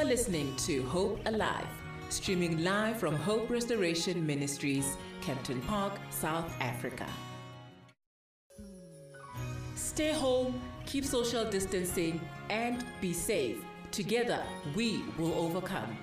are listening to Hope Alive, streaming live from Hope Restoration Ministries, Kempton Park, South Africa. Stay home, keep social distancing, and be safe. Together, we will overcome.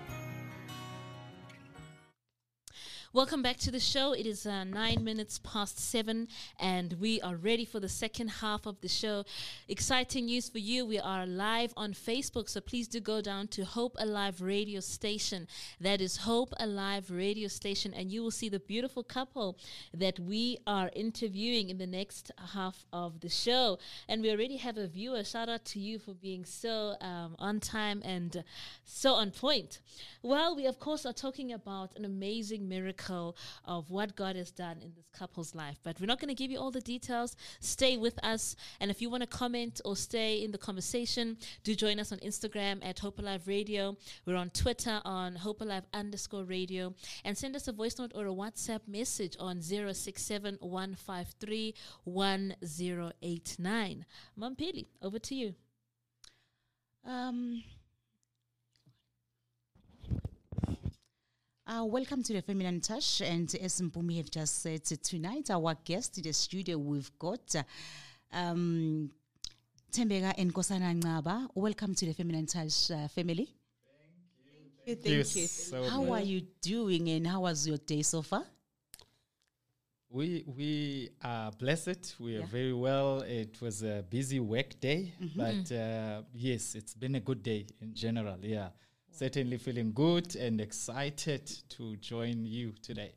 Welcome back to the show. It is uh, nine minutes past seven, and we are ready for the second half of the show. Exciting news for you. We are live on Facebook, so please do go down to Hope Alive Radio Station. That is Hope Alive Radio Station, and you will see the beautiful couple that we are interviewing in the next half of the show. And we already have a viewer. Shout out to you for being so um, on time and so on point. Well, we of course are talking about an amazing miracle of what God has done in this couple's life. But we're not going to give you all the details. Stay with us. And if you want to comment or stay in the conversation, do join us on Instagram at Hope Alive Radio. We're on Twitter on Hope Alive underscore radio. And send us a voice note or a WhatsApp message on 067 153 1089. Mampili, over to you. Um, uh, welcome to the Feminine Touch. And as Mpumi have just said, tonight our guest in the studio, we've got uh, um, Tembega and Kosana Ngaba. Welcome to the Feminine Touch uh, family. Thank you Thank you. so How much. are you doing and how was your day so far? We we are blessed. We are Yeah. very well. It was a busy work day, Mm-hmm. but uh, yes, it's been a good day in general. Yeah, certainly feeling good and excited to join you today.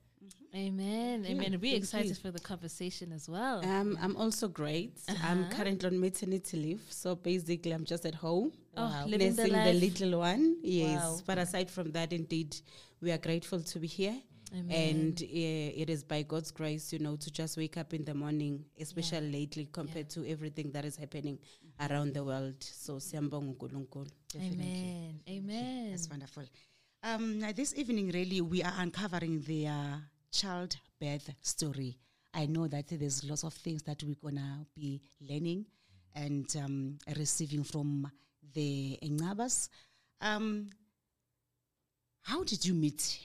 Amen. Amen. We're excited you. for the conversation as well. Um, I'm also great. I'm currently on maternity leave, so basically I'm just at home. Oh, living the nursing the, life. little one. Yes, Wow. but aside from that, indeed, we are grateful to be here. Amen. And uh, it is by God's grace, you know, to just wake up in the morning, especially lately, compared to everything that is happening around the world. So, siyambonga uNkulunkulu. Amen. Amen. That's wonderful. Um, this evening, really, we are uncovering the uh, childbirth story. I know that there's lots of things that we're gonna be learning and um, receiving from the Ngabas. Um, how did you meet?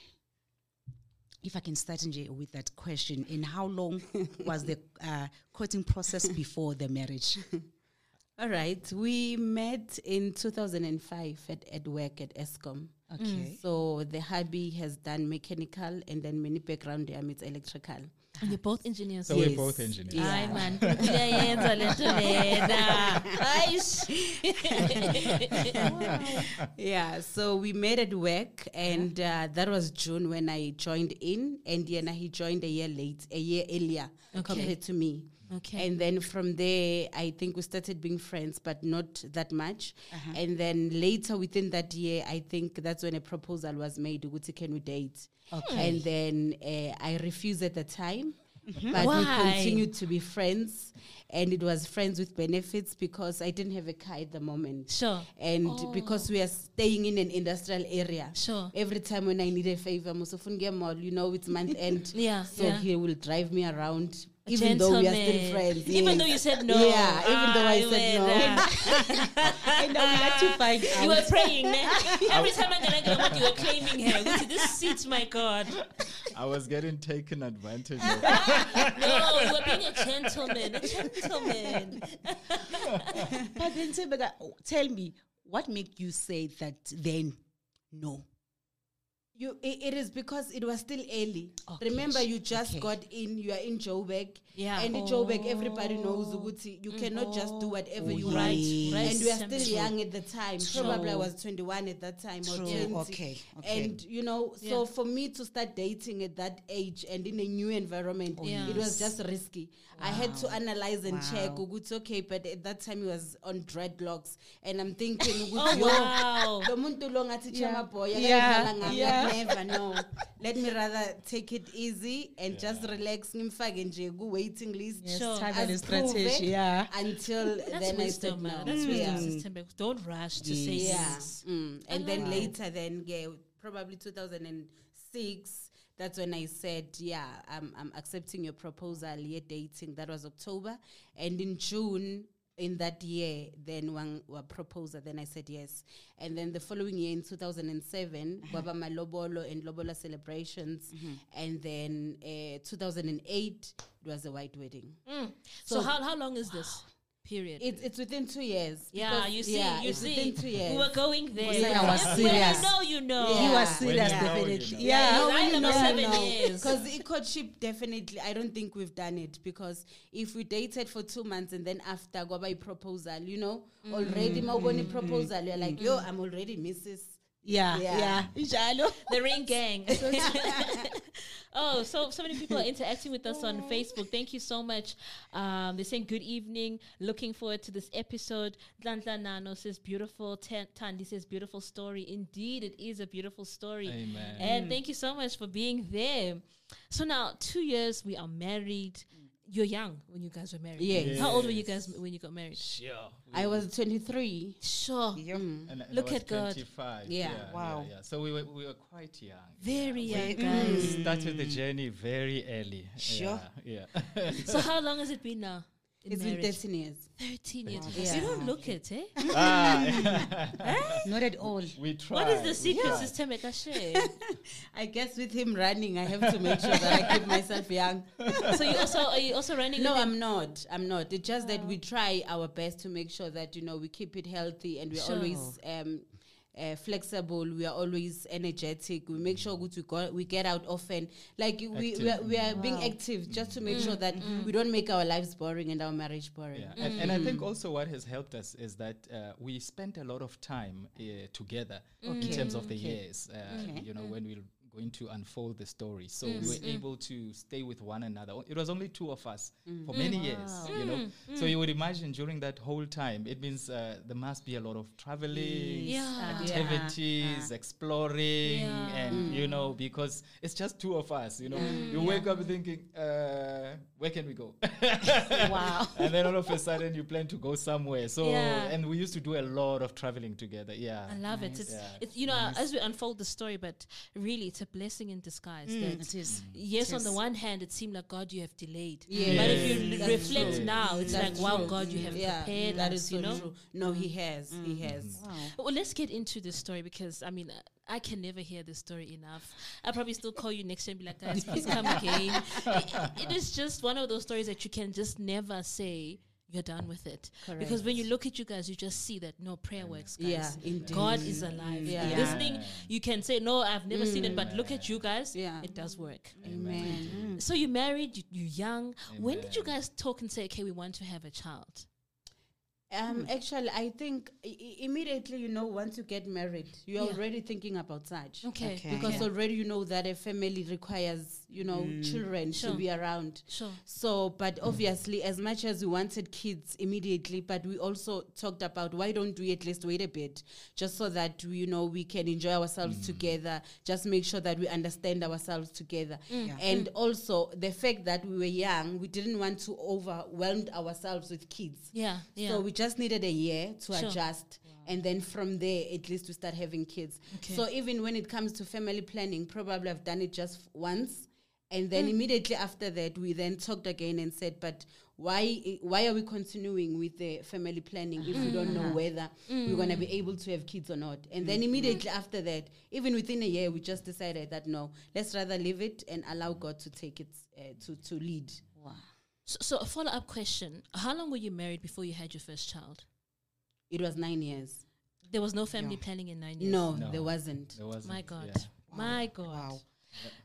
If I can start with that question, and how long was the uh, courting process before the marriage? All right. We met in 2005 at, at work at Eskom. Okay. So the hubby has done mechanical and then many background there it's electrical. And you're both engineers. So Yes. we're both engineers. Yeah. Hayi man, kuyayenza lento lena. Aish. Yeah, so we met at work and uh, that was June when I joined in and Yana he joined a year late, a year earlier Okay. compared to me. Okay. And then from there, I think we started being friends, but not that much. And then later within that year, I think that's when a proposal was made, Uguti, can we date? Okay. And then uh, I refused at the time. Mm-hmm. But Why? we continued to be friends, and it was friends with benefits because I didn't have a car at the moment. Sure. And because we are staying in an industrial area, Sure. every time when I need a favor, Musufunge Mall, you know, it's month end. Yeah, So yeah. he will drive me around, A even though we are still friends. Even though you said no. Yeah, even though I said no. and I would like to find out. You were praying. ne? Every time I'm gonna get what you were claiming here. Ukuthi, This seat, my God. I was getting taken advantage of. No, you were being a gentleman. A gentleman. But then, Tembega, uh, tell me, what made you say that then no? You, i- it is because it was still early. Okay. Remember, you just Okay. got in. You are in Joburg, Yeah. and in Joburg, everybody knows Uguti. You cannot just do whatever you Oh, want. yes. Right. And we are True. still young at the time. Probably I was 21 at that time or 20. Okay, okay. And you know, so Yeah. for me to start dating at that age and in a new environment, Yeah. it was just risky. I had to analyze and check. Wow. Uguti, okay, but at that time he was on dreadlocks, and I'm thinking, Oh, Uguti, yo, wow. lo muntu lo ngathi Yeah. chama boy Yeah, akayidlala yeah. I'd never know let me rather take it easy and just relax ngimfake nje ku-waiting list Yes, Sure. time and As-prove strategy, it yeah. until That's then I wisdom, said no. That's wisdom, yeah. Sister Mbeko. Don't rush to say Yes. Yeah. Mm. And I then like later, then yeah, probably 2006. That's when I said, yeah, I'm, I'm accepting your proposal. You're dating. That was October, and in June, in that year, then one wa proposal, then I said yes. And then the following year in 2007, Baba mm-hmm. Malobolo and Lobola celebrations. Mm-hmm. And then eh, uh, 2008, it was a white wedding. Mm. So, So- how, how long is this period? It's, it's within two years. yeah, you see, yeah, you it's see. within two years. We were going there. When I was When serious. you know, you know. Yeah. He was serious, you you definitely. know. Yeah. No, when you know know, seven you know. years. Because the courtship, definitely, I don't think we've done it. Because if we dated for two months and then after Gwaba proposal, you know, mm. already Mawoni mm-hmm. proposal, you're like, mm-hmm. yo, I'm already Mrs. Yeah, Yeah. yeah. The ring gang. oh, so so many people are interacting with us on Facebook. Thank you so much. Um, they're saying good evening. Looking forward to this episode. Dantla Nano says beautiful. Tan- Tandy says beautiful story. Indeed, it is a beautiful story. Amen. And thank you so much for being there. So now, two years we are married. You're young when you guys were married. Yes. How old were you guys when you got married? Sure. I was 23. Sure. And, and I Look was at God. 25. Yeah. Wow. Yeah, yeah. So we were, we were quite young. Very young We guys. We started the journey very early. Sure. Yeah. yeah. So how long has it been now? In It's been 13 years. 13 years. Yeah. You don't look it, eh? ah, Not at all. we tried. What is the secret, tried. Sister Meka? I guess with him running, I have to make sure that I keep myself young. so you also are you also running? No. I'm not. I'm not. It's just that we try our best to make sure that you know we keep it healthy and we're Sure. always um, uh, flexible. We are always energetic. We make sure we go, we get out often. Like we we are, we are being active just to make sure that we don't make our lives boring and our marriage boring. Yeah. And, and I think also what has helped us is that uh, we spent a lot of time uh, together in terms of the years, uh, you know, when we're going to unfold the story. So we mm, were mm. able to stay with one another. O- It was only two of us mm. for many years, you know. So you would imagine during that whole time, it means uh, there must be a lot of traveling, Yeah. activities, exploring, Yeah. and you know, because it's just two of us, you know. You wake up thinking, uh, where can we go? Wow. and then all of a sudden you plan to go somewhere. So Yeah. and we used to do a lot of traveling together. Yeah. I love it. It's, Yeah. it's you know as we unfold the story, but really it's a blessing in disguise. that It is. yes, on the one hand, it seemed like God, you have delayed. Yes. But if you l- reflect true. now, it's That's like wow, true. God, you have yeah, prepared that us. is you know. true. No, he has. He has. Well, let's get into this story because I mean, uh, I can never hear this story enough. I'll probably still call you next year and be like, guys, please come again. It- it is just one of those stories that you can just never say you're done with it. Because when you look at you guys, you just see that no prayer works, guys. Yeah, indeed. God is alive. Yeah. This thing, you can say, no, I've never seen it, but look at mm. you guys. Yeah. It does work. Amen. So you married, you, you're young. When did you guys talk and say, okay, we want to have a child? Um, hmm. actually, I think I- I- immediately, you know, once you get married, you're Yeah. already thinking about such. Okay. Okay. Because Yeah. already you know that a family requires, you know, hmm. children Sure. to be around. Sure. So, but obviously, as much as we wanted kids immediately, but we also talked about why don't we at least wait a bit, just so that we, you know we can enjoy ourselves hmm. together. Just make sure that we understand ourselves together, and also the fact that we were young, we didn't want to overwhelm ourselves with kids. Yeah. Yeah. So we just needed a year to Sure. adjust. And then from there, at least we start having kids. Okay. So even when it comes to family planning, probably I've done it just f- once. And then mm. immediately after that, we then talked again and said, but why why are we continuing with the family planning if we don't know uh-huh. whether we're mm. going to be able to have kids or not? And then mm-hmm. immediately after that, even within a year, we just decided that no, let's rather leave it and allow God to take it, uh, to, to lead. So, so a follow up question: How long were you married before you had your first child? It was nine years. There was no family planning in nine years. No, No. there wasn't. There wasn't. My God. yeah. My God. Wow.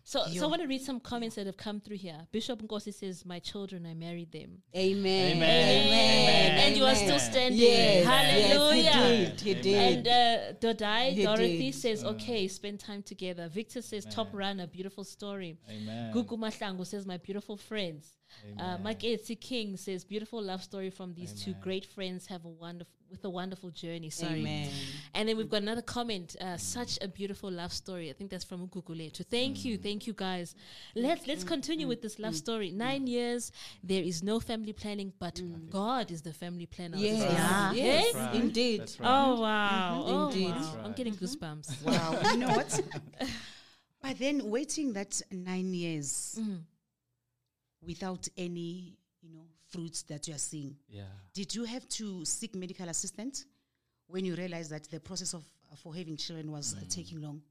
So, so I want to read some comments that have come through here. Bishop Nkosi says, "My children, I married them." Amen. Amen. Amen. And you are still standing. Yes, Hallelujah. Yes, he did. He And did. uh, Dodai He Dorothy did. says, "Okay, spend time together." Victor says, "Top runner, beautiful story." Amen. Gugu Mahlangu says, "My beautiful friends." Uh, Amen. Mike Etsi King says, "Beautiful love story from these two great friends. Have a wonderful with a wonderful journey." Sorry. Amen. And then we've got another comment. Uh, such a beautiful love story. I think that's from Ukukule. To thank you, mm. thank you guys. Let's let's continue with this love mm. story. Mm. Nine years. There is no family planning, but God is the family planner. of Yes. life. Yeah. Yes. Yes? Right. Indeed. Right. Oh wow! Mm-hmm. Oh, Indeed. wow. That's I'm getting mm-hmm. goosebumps. Wow. you know what? But then waiting that nine years Mm-hmm. without any, you know, fruits that you are seeing. Yeah. Did you have to seek medical assistance when you realized that the process of uh, for having children was uh, taking long?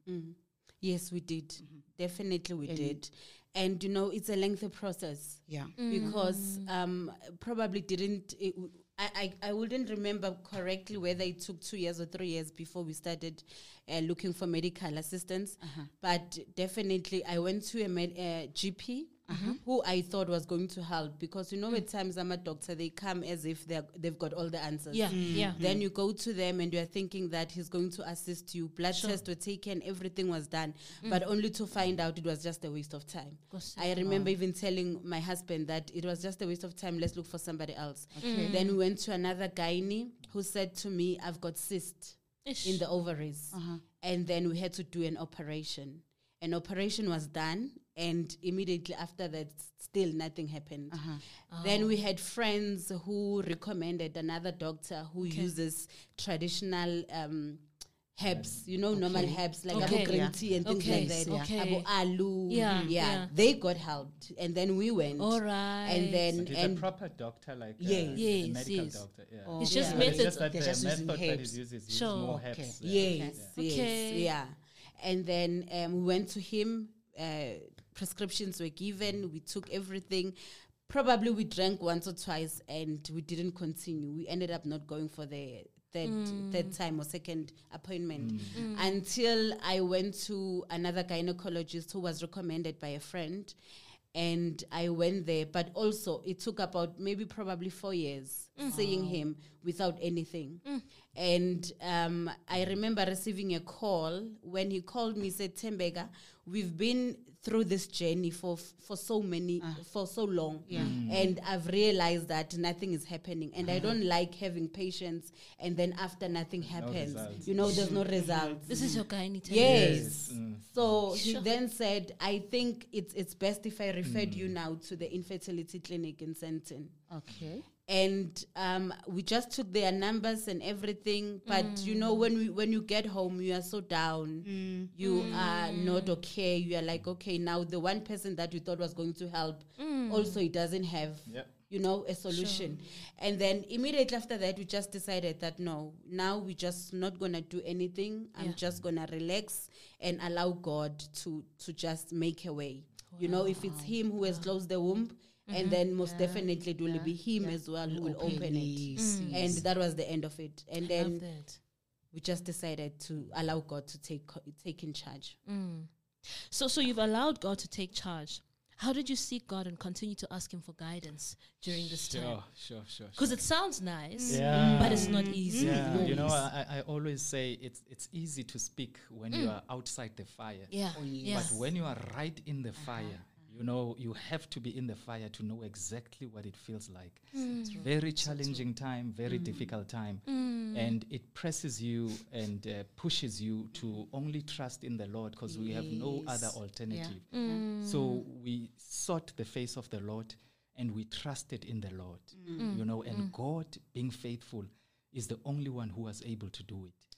Yes, we did. Definitely, we did. And you know, it's a lengthy process. Yeah. because um, probably didn't. It, w- I, I, I wouldn't remember correctly whether it took two years or three years before we started uh, looking for medical assistance. But definitely, I went to a med, uh, GP Mm-hmm. who I thought was going to help because you know, at mm. times I'm a doctor, they come as if they they've got all the answers. Yeah, mm. yeah. Then mm. you go to them and you're thinking that he's going to assist you. Blood tests were taken, everything was done, but only to find out it was just a waste of time. Gosh, I remember even telling my husband that it was just a waste of time. Let's look for somebody else. Then we went to another gynae who said to me, "I've got cyst Ish. in the ovaries," uh-huh. and then we had to do an operation. An operation was done, and immediately after that, still nothing happened. Then we had friends who recommended another doctor who uses traditional. Um, herbs, you know, normal herbs like Okay. abo green Yeah. tea and things Okay, like that. okay. Abo alu, Yeah, yeah, yeah. They got helped, and then we went. All right. And then But he's and a proper doctor, like uh, Yes. a Yes, medical yes. doctor. Yeah. Oh, It's just yeah. But methods. just that They're the just using method that herbs. he uses is Sure. more Okay. herbs. yes, yes, Okay. yeah. And then um, we went to him. Uh, prescriptions were given. We took everything. Probably we drank once or twice, and we didn't continue. We ended up not going for the third third time or second appointment until I went to another gynecologist who was recommended by a friend. And I went there, but also it took about maybe probably four years seeing him without anything. And um, I remember receiving a call when he called me. Said Tembega, we've been through this journey for for so many ah. for so long, mm. and I've realized that nothing is happening, and I uh-huh. don't like having patience, and then after nothing happens, results. you know, there's no results. this is your gynae. tell me. Yes. Mm. So he Sure. then said, I think it's it's best if I referred mm. you now to the infertility clinic in Sandton. Okay. And um, we just took their numbers and everything. But mm. you know, when we when you get home, you are so down. Mm. You mm. are not okay. You are like, okay, now the one person that you thought was going to help, also it doesn't have Yep. you know, a solution. And then immediately after that, we just decided that no, now we're just not gonna do anything. I'm Yeah. just gonna relax and allow God to to just make a way. You know, if it's Him who has closed the womb, and mm-hmm. then most definitely it will be Him as well who will open it. Mm. Yes, And that was the end of it. And Love then we just decided to allow God to take take in charge. Mm. So, so you've allowed God to take charge. How did you seek God and continue to ask Him for guidance during this time? Sure, sure, sure. Because sure. it sounds nice, Yeah. but it's not easy. Yeah, you know, I, I always say it's it's easy to speak when you mm. are outside the fire. Yeah, yeah. But when you are right in the uh-huh. fire, you know, you have to be in the fire to know exactly what it feels like. Mm. Very challenging time, very mm. difficult time. Mm. And it presses you and uh, pushes you to only trust in the Lord because we have no other Yes. alternative. Mm. So we sought the face of the Lord and we trusted in the Lord. You know, and God, being faithful, is the only one who was able to do it.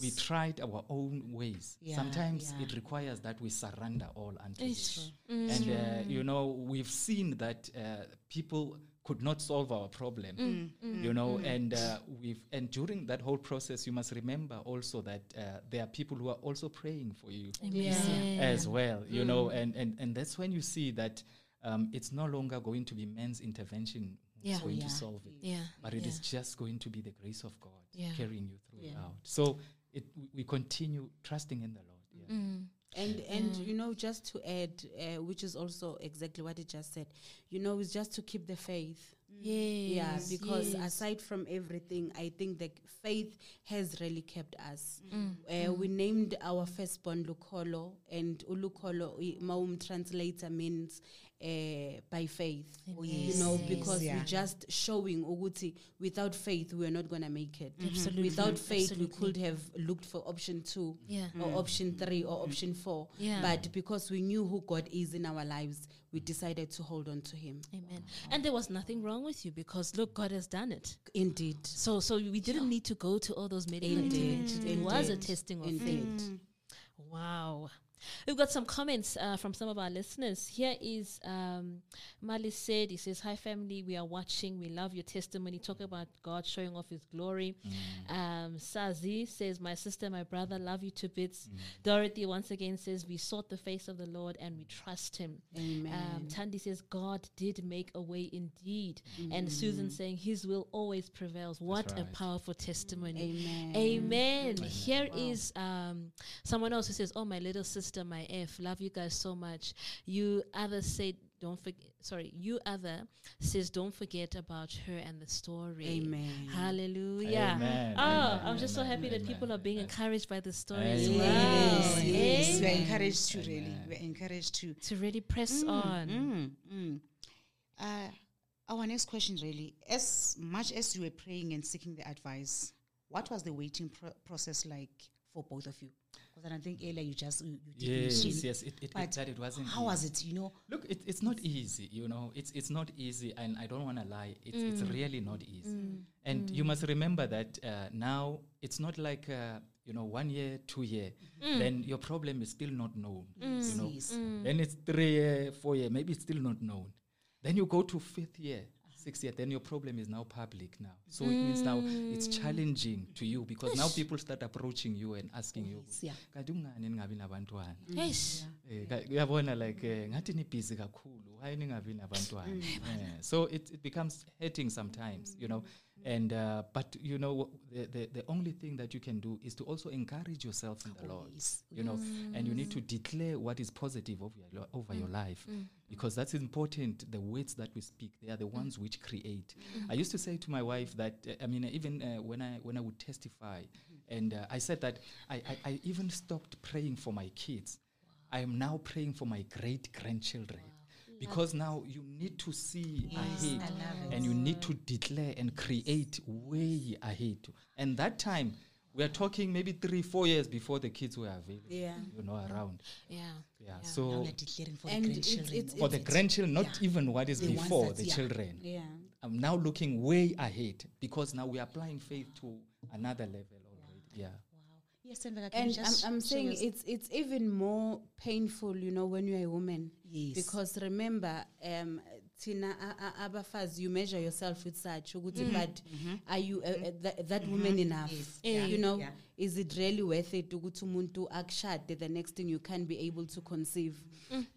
We tried our own ways. Yeah, Sometimes yeah. it requires that we surrender all unto It's Him. And uh, you know, we've seen that uh, people could not solve our problem. You know, and uh, we've and during that whole process, you must remember also that uh, there are people who are also praying for you Amen. as well. You know, and and and that's when you see that um, it's no longer going to be man's intervention who's Yeah. going Yeah. to solve it, Yeah, but it is yeah. just going to be the grace of God Yeah. carrying you through it Yeah. out. So it we- we continue trusting in the Lord. Yeah. Mm. And and you know, just to add, uh, which is also exactly what he just said, you know, it's just to keep the faith. Yes, Yeah, because yes. aside from everything, I think that faith has really kept us. Mm, Uh, We named our firstborn Lukolo, and Ulukolo, Maum translator means uh, by faith. Oh, You know, yes. because Yeah. we're just showing Uguti, without faith, we're not going to make it. Absolutely. Without faith, we could have looked for option two Yeah. or option three or option four. Yeah. But because we knew who God is in our lives, we decided to hold on to Him. Amen. And there was nothing wrong with you because look, God has done it. Indeed. So, so we didn't need to go to all those medical Indeed. interventions. It was a Indeed. testing of Indeed. faith. Wow. We've got some comments uh, from some of our listeners. Here is um, Mali said, he says, Hi family, we are watching. We love your testimony. Talk about God showing off his glory. Um, Sazi says, My sister, my brother, love you to bits. Dorothy once again says, We sought the face of the Lord and we trust him. Amen. Um, Tandy says, God did make a way indeed. And Susan saying, His will always prevails. What a powerful testimony. Amen. Amen. Here is um, someone else who says, "Oh, my little sister, my F, love you guys so much." You other said, "Don't forget." Sorry, you other says, "Don't forget about her and the story." Amen. Hallelujah. Amen. Oh, Amen. I'm just so Amen. happy that people are being Amen. encouraged by the story Amen. as well. Yes, yes. We're encouraged to really. We're encouraged to. To really press on. Mm, mm. Uh, our next question, really, as much as you were praying and seeking the advice, what was the waiting pro- process like for both of you? Because I think earlier you just you, you did Yes, mention, yes, it, it, it, but that it wasn't. how easy. was it? You know, Look, it, it's not easy, you know. It's it's not easy, and I don't want to lie. It's it's mm. really not easy. Mm. And mm. you must remember that uh, now it's not like uh, you know one year, two year. Then your problem is still not known. You know. Yes. Then it's three year, four year, maybe it's still not known. Then you go to fifth year, sixth year. Then your problem is now public now. So it means now it's challenging to you because now people start approaching you and asking you. "Kanti kungani ningabi nabantwana?" Yes. Eh, uyabona like eh, ngathi nibhizi kakhulu why ningabi nabantwana Eh, so it, it becomes hurting sometimes you know and uh, but you know the, the, the only thing that you can do is to also encourage yourself in the lord Always. you know. And you need to declare what is positive over your, lo- over your life because that's important the words that we speak they are the ones which create. I used to say to my wife that uh, i mean even uh, when i when i would testify and uh, i said that I, I i even stopped praying for my kids. I am now praying for my great grandchildren because now you need to see ahead and you need to declare and create way ahead and that time we are talking maybe three four years before the kids were available Yeah. you know around Yeah. yeah, Now so we are declaring for And the it's- grandchildren. it's- for the grandchildren not yeah. even what is The before the yeah. children Yeah. i'm now looking way ahead because now we are applying faith to another level already yeah yes, and, can And I'm, I'm saying us- it's it's even more painful, you know, when you're a woman. Yes. Because remember, um, Tina a- a- abafaz, you measure yourself with such. ukuthi, But are you uh, uh, that, that woman enough? Yes. Yeah. You know, Yeah. is it really worth it? ukuthi umuntu akushade, The next thing you can be able to conceive,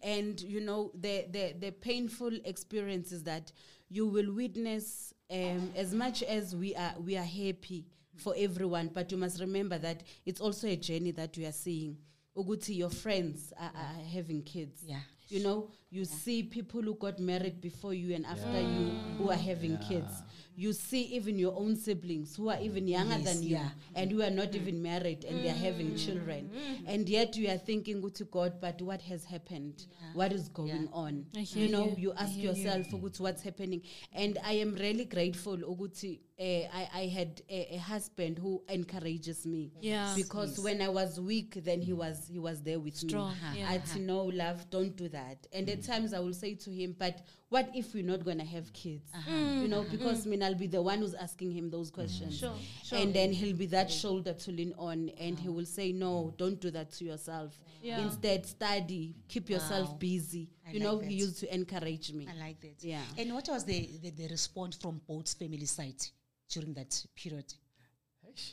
and you know the the the painful experience is that you will witness um, as much as we are we are happy for everyone, but you must remember that it's also a journey that you are seeing. Uguti, your friends are, are having kids. Yeah. You know, you see people who got married before you and after you who are having kids. You see even your own siblings who are even younger Yes, than you yeah. and who are not even married and they're having mm. children. And yet you are thinking to God, but what has happened? What is going on? You know, you. you ask hear you. yourself ukuthi what's happening. And I am really grateful ukuthi uh, I, I had a, a husband who encourages me. Yeah. Because when I was weak, then he was he was there with Strong, me. yeah. I'd say, no, love, don't do that. And at mm. times I will say to him, but what if we're not gonna have kids? Uh-huh. You know, mm-hmm. because I mean I'll be the one who's asking him those mm. questions. Sure, sure. And then he'll be that shoulder to lean on and he will say, No, don't do that to yourself. Yeah. Instead, study, keep yourself Wow. busy. I you like know, that. he used to encourage me. I like that. Yeah. And what was the, the, the response from both family side during that period?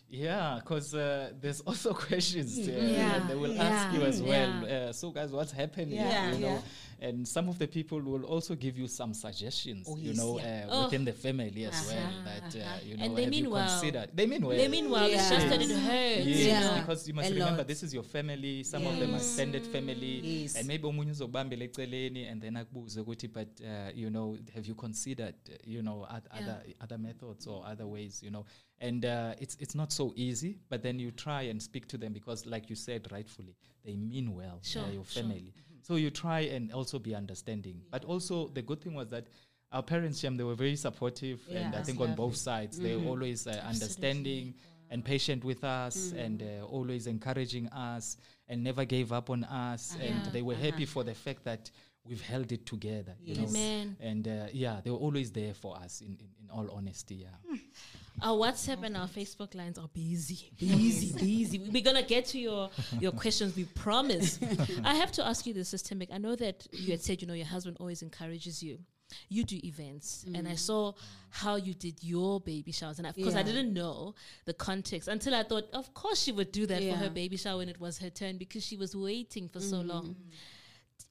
Yeah, because uh, there's also questions there. Yeah, and they will yeah, ask you as well. yeah. Uh, so, guys, what's happening? Yeah, you know? Yeah. And some of the people will also give you some suggestions, Oh, you know, yeah. uh, Oh. within the family as well. Uh-huh, That, uh, you know, And they have mean you well. considered? They mean well. They mean well. It's just that it hurts. Yes, Yeah. because you must A remember lot. this is your family. Some of them are extended family, Yes. and maybe omunye uzokubambela eceleni, and then akubuze ukuthi, but uh, you know, have you considered, uh, you know, oth- other other methods or other ways, you know? And uh, it's it's not so easy, but then you try and speak to them because, like you said rightfully, they mean well. Sure, They're your sure. So you try and also be understanding. But also the good thing was that. Our parents, Shem, they were very supportive, and I Yeah. think on both sides, they were always uh, understanding and patient with us and uh, always encouraging us and never gave up on us. And they were happy for the fact that we've held it together. You know? Amen. And uh, yeah, they were always there for us. In, in, in all honesty, yeah. Hmm. Our WhatsApp and our Facebook lines are busy, busy, busy. We're gonna get to your your questions. We promise. I have to ask you this, systemic. I know that you had said you know your husband always encourages you. You do events, and I mm. saw how you did your baby showers, and of course I didn't know the context until I thought, of course she would do that for her baby shower when it was her turn because she was waiting for so mm. long.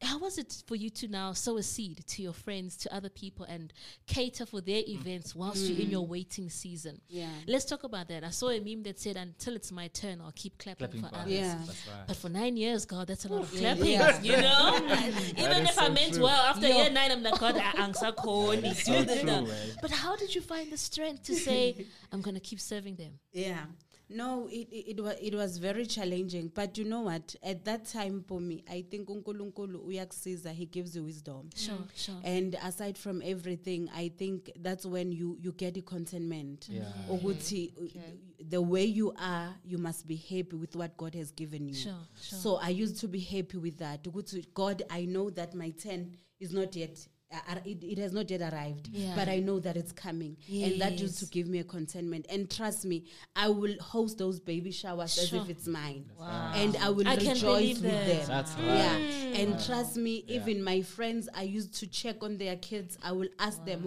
How was it for you to now sow a seed to your friends, to other people, and cater for their mm. events whilst you're in your mm. waiting season? Yeah. Let's talk about that. I saw a meme that said, "Until it's my turn, I'll keep clapping, Clapping for others." Yeah. Right. But for nine years, God, that's a lot of clapping. Yeah. You know, even if I meant true. well after year nine, I'm like, God, I'm so corny. That's Do so true? But how did you find the strength to say, "I'm gonna keep serving them"? Yeah. No, it, it, it, was, it was very challenging. But you know what? At that time for me, I think unkulunkulu uyakusiza, he gives you wisdom. Sure, sure. And aside from everything, I think that's when you, you get the contentment. Yeah. Ukuthi, uh, The way you are, you must be happy with what God has given you. Sure, sure. So I used to be happy with that. Ukuthi, God, I know that my 10 is not yet. Uh, it, it has not yet arrived, Yeah. but I know that it's coming, and that used to give me a contentment. And trust me, I will host those baby showers as if it's mine, Wow. and I will I rejoice with them. That's Yeah, right. and trust me, even my friends, I used to check on their kids. I will ask them,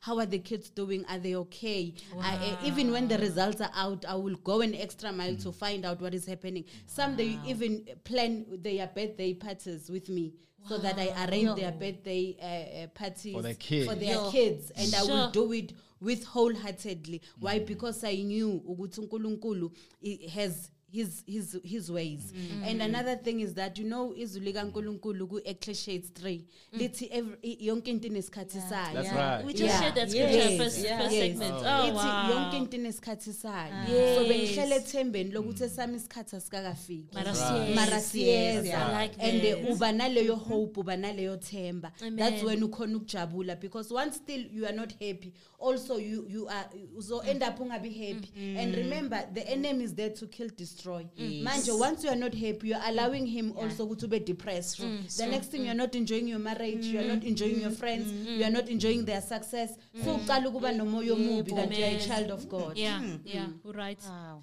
"How are the kids doing? Are they okay?" I, uh, even when the results are out, I will go an extra mile to find out what is happening. Some they even plan their birthday parties with me. So that I arrange their birthday uh, uh, parties For their kids. for their Yo. kids, and I will do it with wholeheartedly. Why? Because I knew ukuthi uNkulunkulu i- has his his his ways. Mm-hmm. And mm-hmm. another thing is that you know izwi likaNkulunkulu ku Ecclesiastes 3 mm. lithi every i- yonke into inesikhathi sayo. That's. We just Yeah. shared that scripture Yes. first, Yeah. first Yes. segment. Oh, Oh, Ithi wow. yonke into inesikhathi sayo. Ah. Yes. So bengihlele ethembeni lokuthi mm. esami isikhathi asikakafiki. Mara Right. siyeza. mara siyeza I like and uh, that. uba naleyo mm-hmm. hope uba naleyo themba that's Amen. when ukhona ukujabula because once still you are not happy also you you are so end up ungabi happy and remember the enemy is there to kill destroy Mm. manje once you are not happy you are allowing him also ukuthi ube depressed. Mm. The next thing you are mm. not enjoying your marriage you are not enjoying your friends you are not enjoying their success. So uqala ukuba nomoya omubi kanti you are a child of God. Yeah, yeah, right. Wow.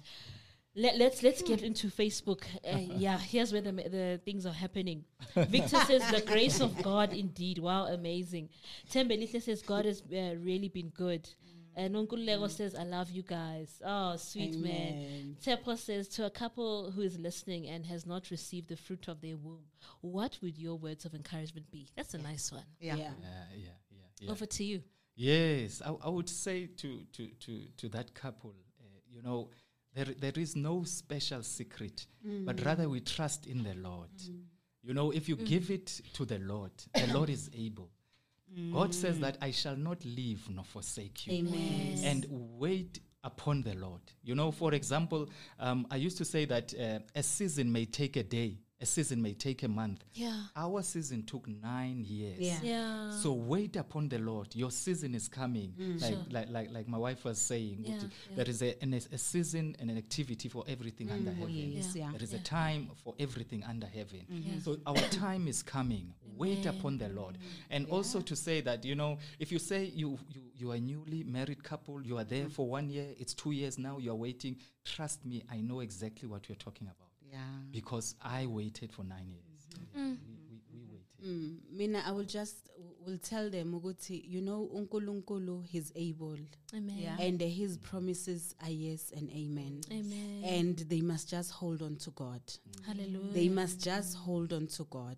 Let, let's let's get hmm. into Facebook. Uh, yeah, here's where the the things are happening. Victor says the grace of God indeed. Wow, amazing. Tembelisa says God has uh, really been good. And Nonkulego mm. says I love you guys. Oh, sweet man. Amen. Tepo says to a couple who is listening and has not received the fruit of their womb, what would your words of encouragement be? That's a nice one. Yeah. yeah Yeah, yeah, yeah, yeah. Over to you. Yes, I, I would say to to to to that couple, uh, you know, there there is no special secret, mm. but rather we trust in the Lord. Mm. You know, if you give it to the Lord, the Lord is able. God says that I shall not leave nor forsake you. amen And wait upon the Lord. You know, for example, um, I used to say that uh, a season may take a day, a season may take a month. Yeah. Our season took nine years. Yeah. Yeah. So wait upon the Lord. Your season is coming. Mm. Like, Sure. like, like, like my wife was saying, Yeah, Uti, yeah. there is a, an, a season and an activity for everything mm. under oh, heaven. Yes, yeah. There is Yeah. a time for everything under heaven. Mm-hmm. Yeah. So our time is coming. Wait upon the Lord. And also to say that, you know, if you say you, you, you are a newly married couple, you are there mm. for one year, it's two years now, you are waiting, trust me, I know exactly what you're talking about. Yeah. Because I waited for nine years. We, we, we waited. Mm, mina I will just will tell them ukuthi you know uNkulunkulu he's able Amen. Yeah. and uh, his promises are yes and amen. Amen. And they must just hold on to God. Hallelujah. They must just hold on to God.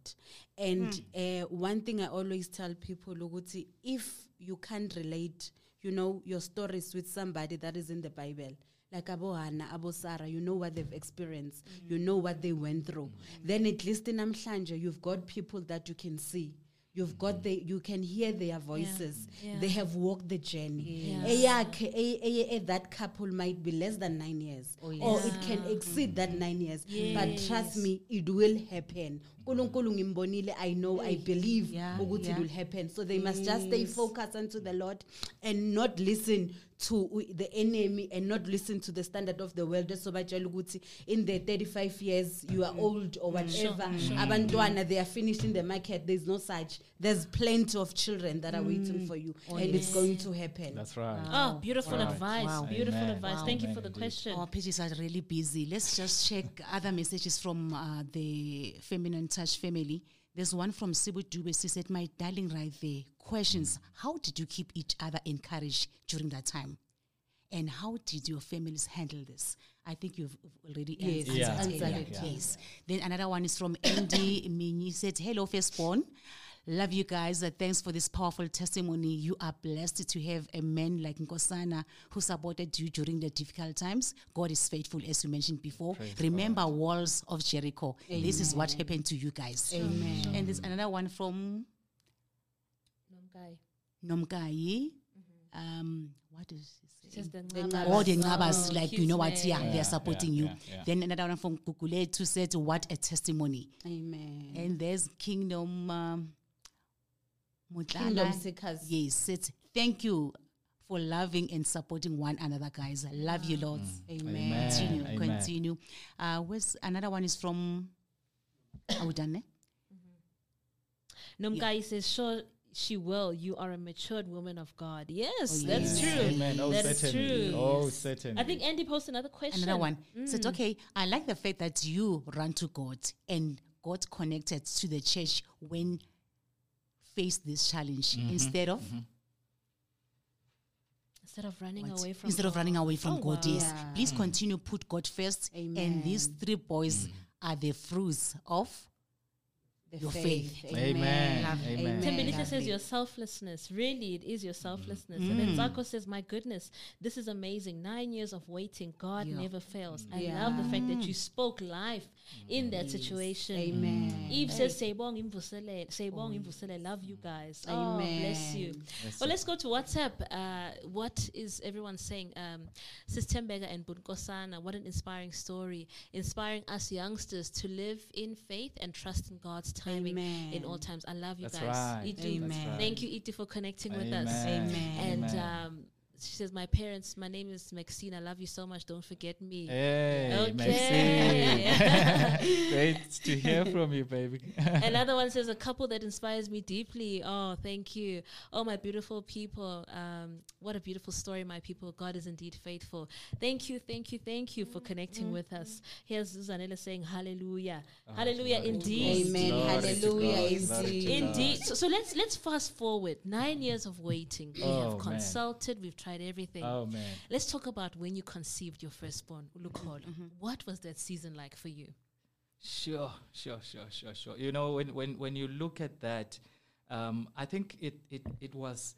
And uh, one thing I always tell people ukuthi if you can't relate, you know, your stories with somebody that is in the Bible, like Abo Hannah, Abo Sarah, you know what they've experienced, you know what they went through. Then at least in Amhlanje, you've got people that you can see. You've got the you can hear their voices. Yeah. They have walked the journey. Yes. Ey- ey- that couple might be less than nine years, oh, or yes. it can exceed that mm-hmm. nine years. But trust me, it will happen. Nkulunkulu ngimbonile, I know, I believe ukuthi yeah. it will happen. So they must just stay focused unto the Lord and not listen to the enemy and not listen to the standard of the world so batshela ukuthi in the 35 years you are mm. old or mm. whatever abantwana they are finished in the market there's no such there's plenty of children that are waiting mm. for you oh, and it's going to happen That's right. Oh, beautiful Right. advice. Wow. Beautiful Amen. advice. Wow. Thank you for the indeed. question. Oh, Our pages are really busy. Let's just check other messages from uh, the Feminine Touch family. There's one from Sibu Dube. She said, My darling, right there. Questions How did you keep each other encouraged during that time? And how did your families handle this? I think you've already Yes, answered, Yeah. answered answered it. it, Yes. Then another one is from Andy Mini. Said, Hello, firstborn. Love you guys. Uh, thanks for this powerful testimony. You are blessed to have a man like Nkosana who supported you during the difficult times. God is faithful, as you mentioned before. Remember walls of Jericho. This is what happened to you guys. Amen. And there's another one from Nomkai. Nomkai. Um, what is he saying? Says the The All the Oh, like, you know what? Yeah, Yeah, they're supporting yeah, you. yeah, yeah. Then another one from Kukuletu said, What a testimony. amen And there's Kingdom um, Mutlala. kingdom seekers Yes, said, Thank you for loving and supporting one another, guys. I love you lots. amen Amen. Continue, Amen. continue. Uh, where's another one is from Are we done? eh? Nomkai says, sure, she will. You are a matured woman of God. Yes, Oh, that's true. Amen. Oh, That is certainly. true. Oh, certainly. I think Andy posted another question. Another one said, Okay, I like the fact that you run to God and got connected to the church when faced this challenge mm-hmm. instead of mm-hmm. Instead of running what? away from instead of God. running away from Oh, God. wow. Yes, Yeah. please continue put God first. Amen. And these three boys mm. are the fruits of The your faith. Amen. Lovely. Amen. Tim Amen. Benita says Lovely. your selflessness. Really, it is your selflessness. And then Zako says, My goodness, this is amazing. Nine years of waiting. God Yeah. never fails. I Yeah. love the fact that you spoke life in that situation. Amen. Eve says, Sebong imvusele. Sebong imvusele. Love you guys. Oh, bless you. Yes, Well, let's go to WhatsApp. Uh, what is everyone saying? Um, Sis Tembega and Bunkosana, what an inspiring story. Inspiring us youngsters to live in faith and trust in God's timing in all times. I love you That's guys. right. Itu. Amen. Thank you, Iti, for connecting with us. Amen. Amen. And um, she says, My parents, my name is Maxine. I love you so much. Don't forget me. Hey, Okay. Maxine. Great to hear from you, baby. Another one says, A couple that inspires me deeply. Oh, thank you. Oh, my beautiful people. Um, what a beautiful story, my people. God is indeed faithful. Thank you, thank you, thank you for connecting with us. Here's Zanella saying, Hallelujah. Hallelujah, indeed. Amen. Hallelujah, God. Glory to indeed. Indeed. So, so let's let's fast forward. Nine years of waiting. We Oh, have man. consulted. We've tried everything. Oh, man. Let's talk about when you conceived your firstborn, Ulukol. Mm-hmm. What was that season like for you? Sure, sure, sure, sure, sure. You know, when when when you look at that, um, I think it it it was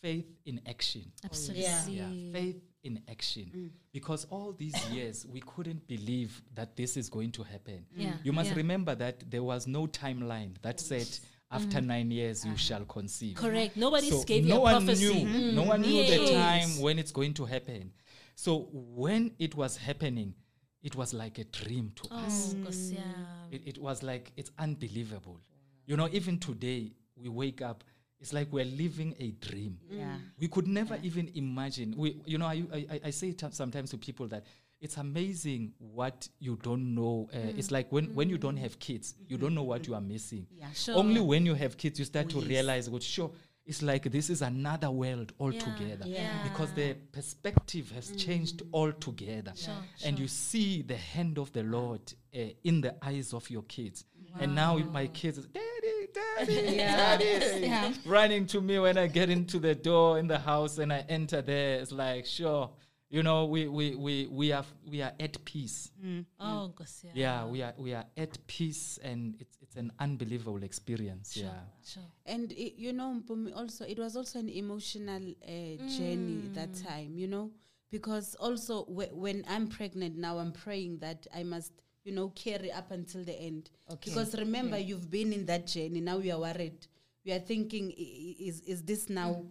faith in action. Absolutely. Yeah, faith in action. Because all these years we couldn't believe that this is going to happen. Yeah, You must yeah. remember that there was no timeline that said after mm. nine years you ah. shall conceive. Correct. Nobody So gave no you a one prophecy. knew. Mm. No one knew the time when it's going to happen. So when it was happening, it was like a dream to oh, us. Oh, Nkosi yami. It, it was like it's unbelievable. You know, even today we wake up, it's like we're living a dream. Yeah. We could never even imagine. We, you know, I, I, I say t- sometimes to people that it's amazing what you don't know. Uh, It's like when, when you don't have kids, you don't know what you are missing. Yeah. Sure. Only when you have kids, you start Oh, to yes. realize, well, sure, it's like this is another world altogether. Yeah. Because the perspective has changed altogether. Sure, And you see the hand of the Lord uh, in the eyes of your kids. And now my kids, Daddy, Daddy, Daddy, running to me when I get into the door in the house and I enter there. It's like, sure, you know, we we we we are we are at peace. Mm. Oh, mm. Nkosi yami. Yeah, we are we are at peace, and it's it's an unbelievable experience. Sure, Yeah. sure. And it, you know, Mpumi, also it was also an emotional uh, journey mm. that time, you know, because also wh- when I'm pregnant now, I'm praying that I must, you know, carry up until the end. Okay. Because remember, you've been in that journey. Now we are worried. We are thinking, i- i- is is this now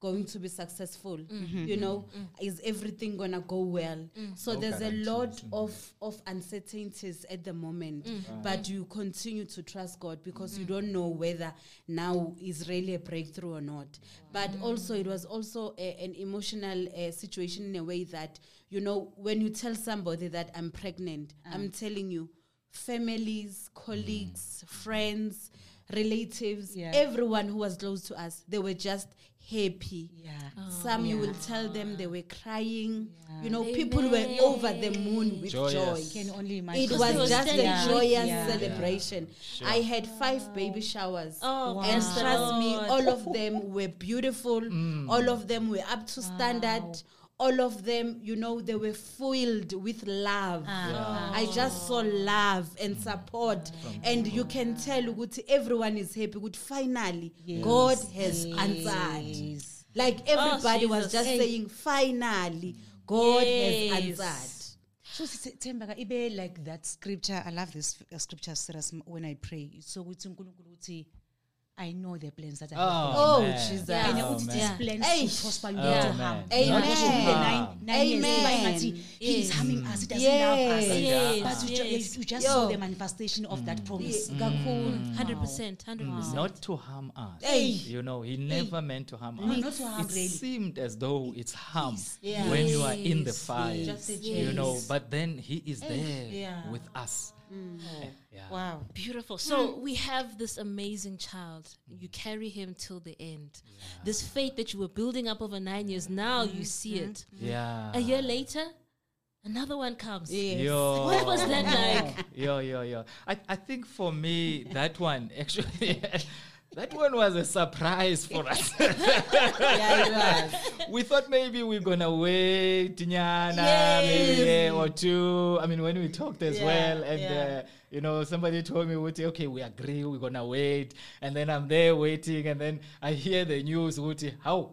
going to be successful mm-hmm. you know mm-hmm. Mm-hmm. is everything gonna go well? So No there's a lot mm. of of uncertainties at the moment but you continue to trust god because you don't know whether now is really a breakthrough or not. But also it was also a, an emotional uh, situation in a way that you know when you tell somebody that i'm pregnant ah. i'm telling you families colleagues mm. friends relatives Yeah. everyone who was close to us they were just happy Yeah. Oh, some you will tell them they were crying you know people were over the moon with Joyous. joy Can only imagine. it Because they was just a joyous. Yeah. celebration. Sure. I had five baby showers. Oh, Wow. And trust me, all of them were beautiful. Mm. All of them were up to standard. All of them, you know, they were filled with love. I just saw love and support. And you can tell ukuthi everyone is happy. Good finally, God has answered. Like everybody was just Hey. saying, finally, God Yes. has answered. So Sis- Themba, ibe like that scripture. I love this uh, scripture serious when I pray. So ukuthi uNkulunkulu uthi, I know the plans that I have. for you." Oh, man. Jesus. Yeah. And Oh, ukuthi man. these Yeah. plans Hey. to prosper you Oh, not to man. harm. Amen. Not to be nine, nine years. Amen. But ngathi, He is Yes. harming us. He doesn't Yes. love us. Yes, But you, ju- yes. you just Yo. saw the manifestation of that mm. promise. Kakhulu. Mm. Hundred percent, hundred mm. percent. Not to harm us. Hey. You know, he never meant to harm No, us. not to harm, it really. seemed as though it's harm Yeah. when you are in the fire. Just You know, but then he is there Yeah. with us. Mm. Eh, yeah. Wow. Beautiful. So mm. we have this amazing child. You mm. carry him till the end. This faith that you were building up over nine years, now you mm-hmm. see it. Mm-hmm. Yeah. A year later, another one comes. Yes. Yo. What was that like? Yo, yo, yo. I, I think for me, that one actually, that one was a surprise for us. Yeah, we thought maybe we're gonna wait, nyana, Yes. maybe a year or two. I mean, when we talked as Yeah, well, and yeah. uh, you know, somebody told me, Wuti, okay, we agree, we're gonna wait, and then I'm there waiting, and then I hear the news, Wuti, how?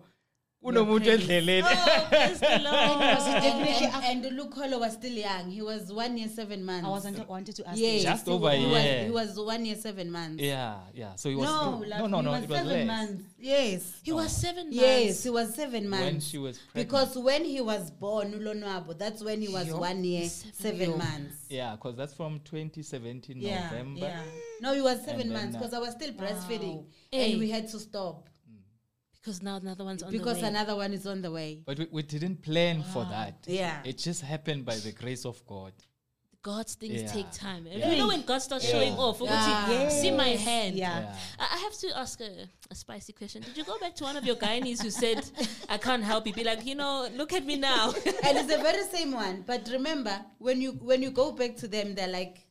Kunomuntu endleleni. Oh, Was it and, definitely and, Lukholo was still young. He was one year, seven months. I wasn't wanted to ask. Yes, you. Just over a he was, he was one year, seven months. Yeah, yeah. So he was No, still- like, no, no, no. was It was seven less. months. Yes. He was seven months. Yes, he was seven months. When she was pregnant. because when he was born, Ulonwabo, that's when he was one year, seven, months. Yeah, because that's from 2017 Yeah, November. yeah. No, he was seven And months uh, because I was still breastfeeding, Hey. and we had to stop Because now another one's on because the way. another one is on the way. But we, we didn't plan for that. Yeah. It just happened by the grace of God. God's things Yeah. take time. Yeah. You know when God starts showing off, Yeah. yeah. see my hand. Yeah. Yeah. I I have to ask a, a spicy question. Did you go back to one of your gynaes who said, I can't help you? Be like, you know, look at me now. and it's the very same one. But remember, when you when you go back to them, they're like,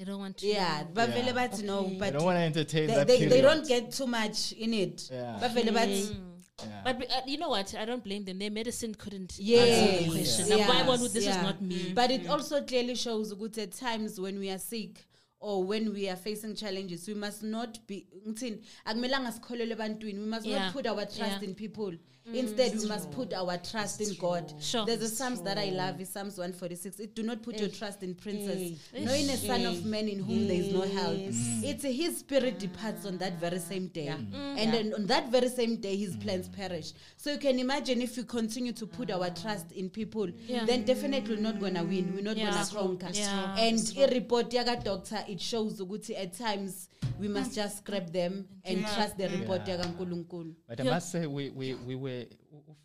they don't want to. yeah, but Yeah. vele bathi no, I but don't want to entertain they, that they, they don't get too much in it. Yeah. But vele bathi, Yeah. But uh, you know what? I don't blame them. Their medicine couldn't answer the question. yes, Now, why one would- this yeah. is not me. But it also clearly shows good at times when we are sick or when we are facing challenges, we must not be ngithini, akumelanga sikholelwe ebantwini. we must Yeah. not put our trust Yeah. in people. Instead, we must put our trust in God. Sure. There's a Psalms that I love, is Psalms 146. It do not put your trust in princes, Hey. nor in a son of man in whom there is no help. Mm. It's his spirit departs on that very same day. Mm. And then on that very same day, his mm. plans perish. So you can imagine if we continue to put our trust in people, Yeah. then definitely we're not gonna win. We're not Yeah. gonna conquer. Yeah. And a report yaga doctor, it shows ukuthi at times we must just scrap them and trust the report Yeah. But I must say, we, we, we were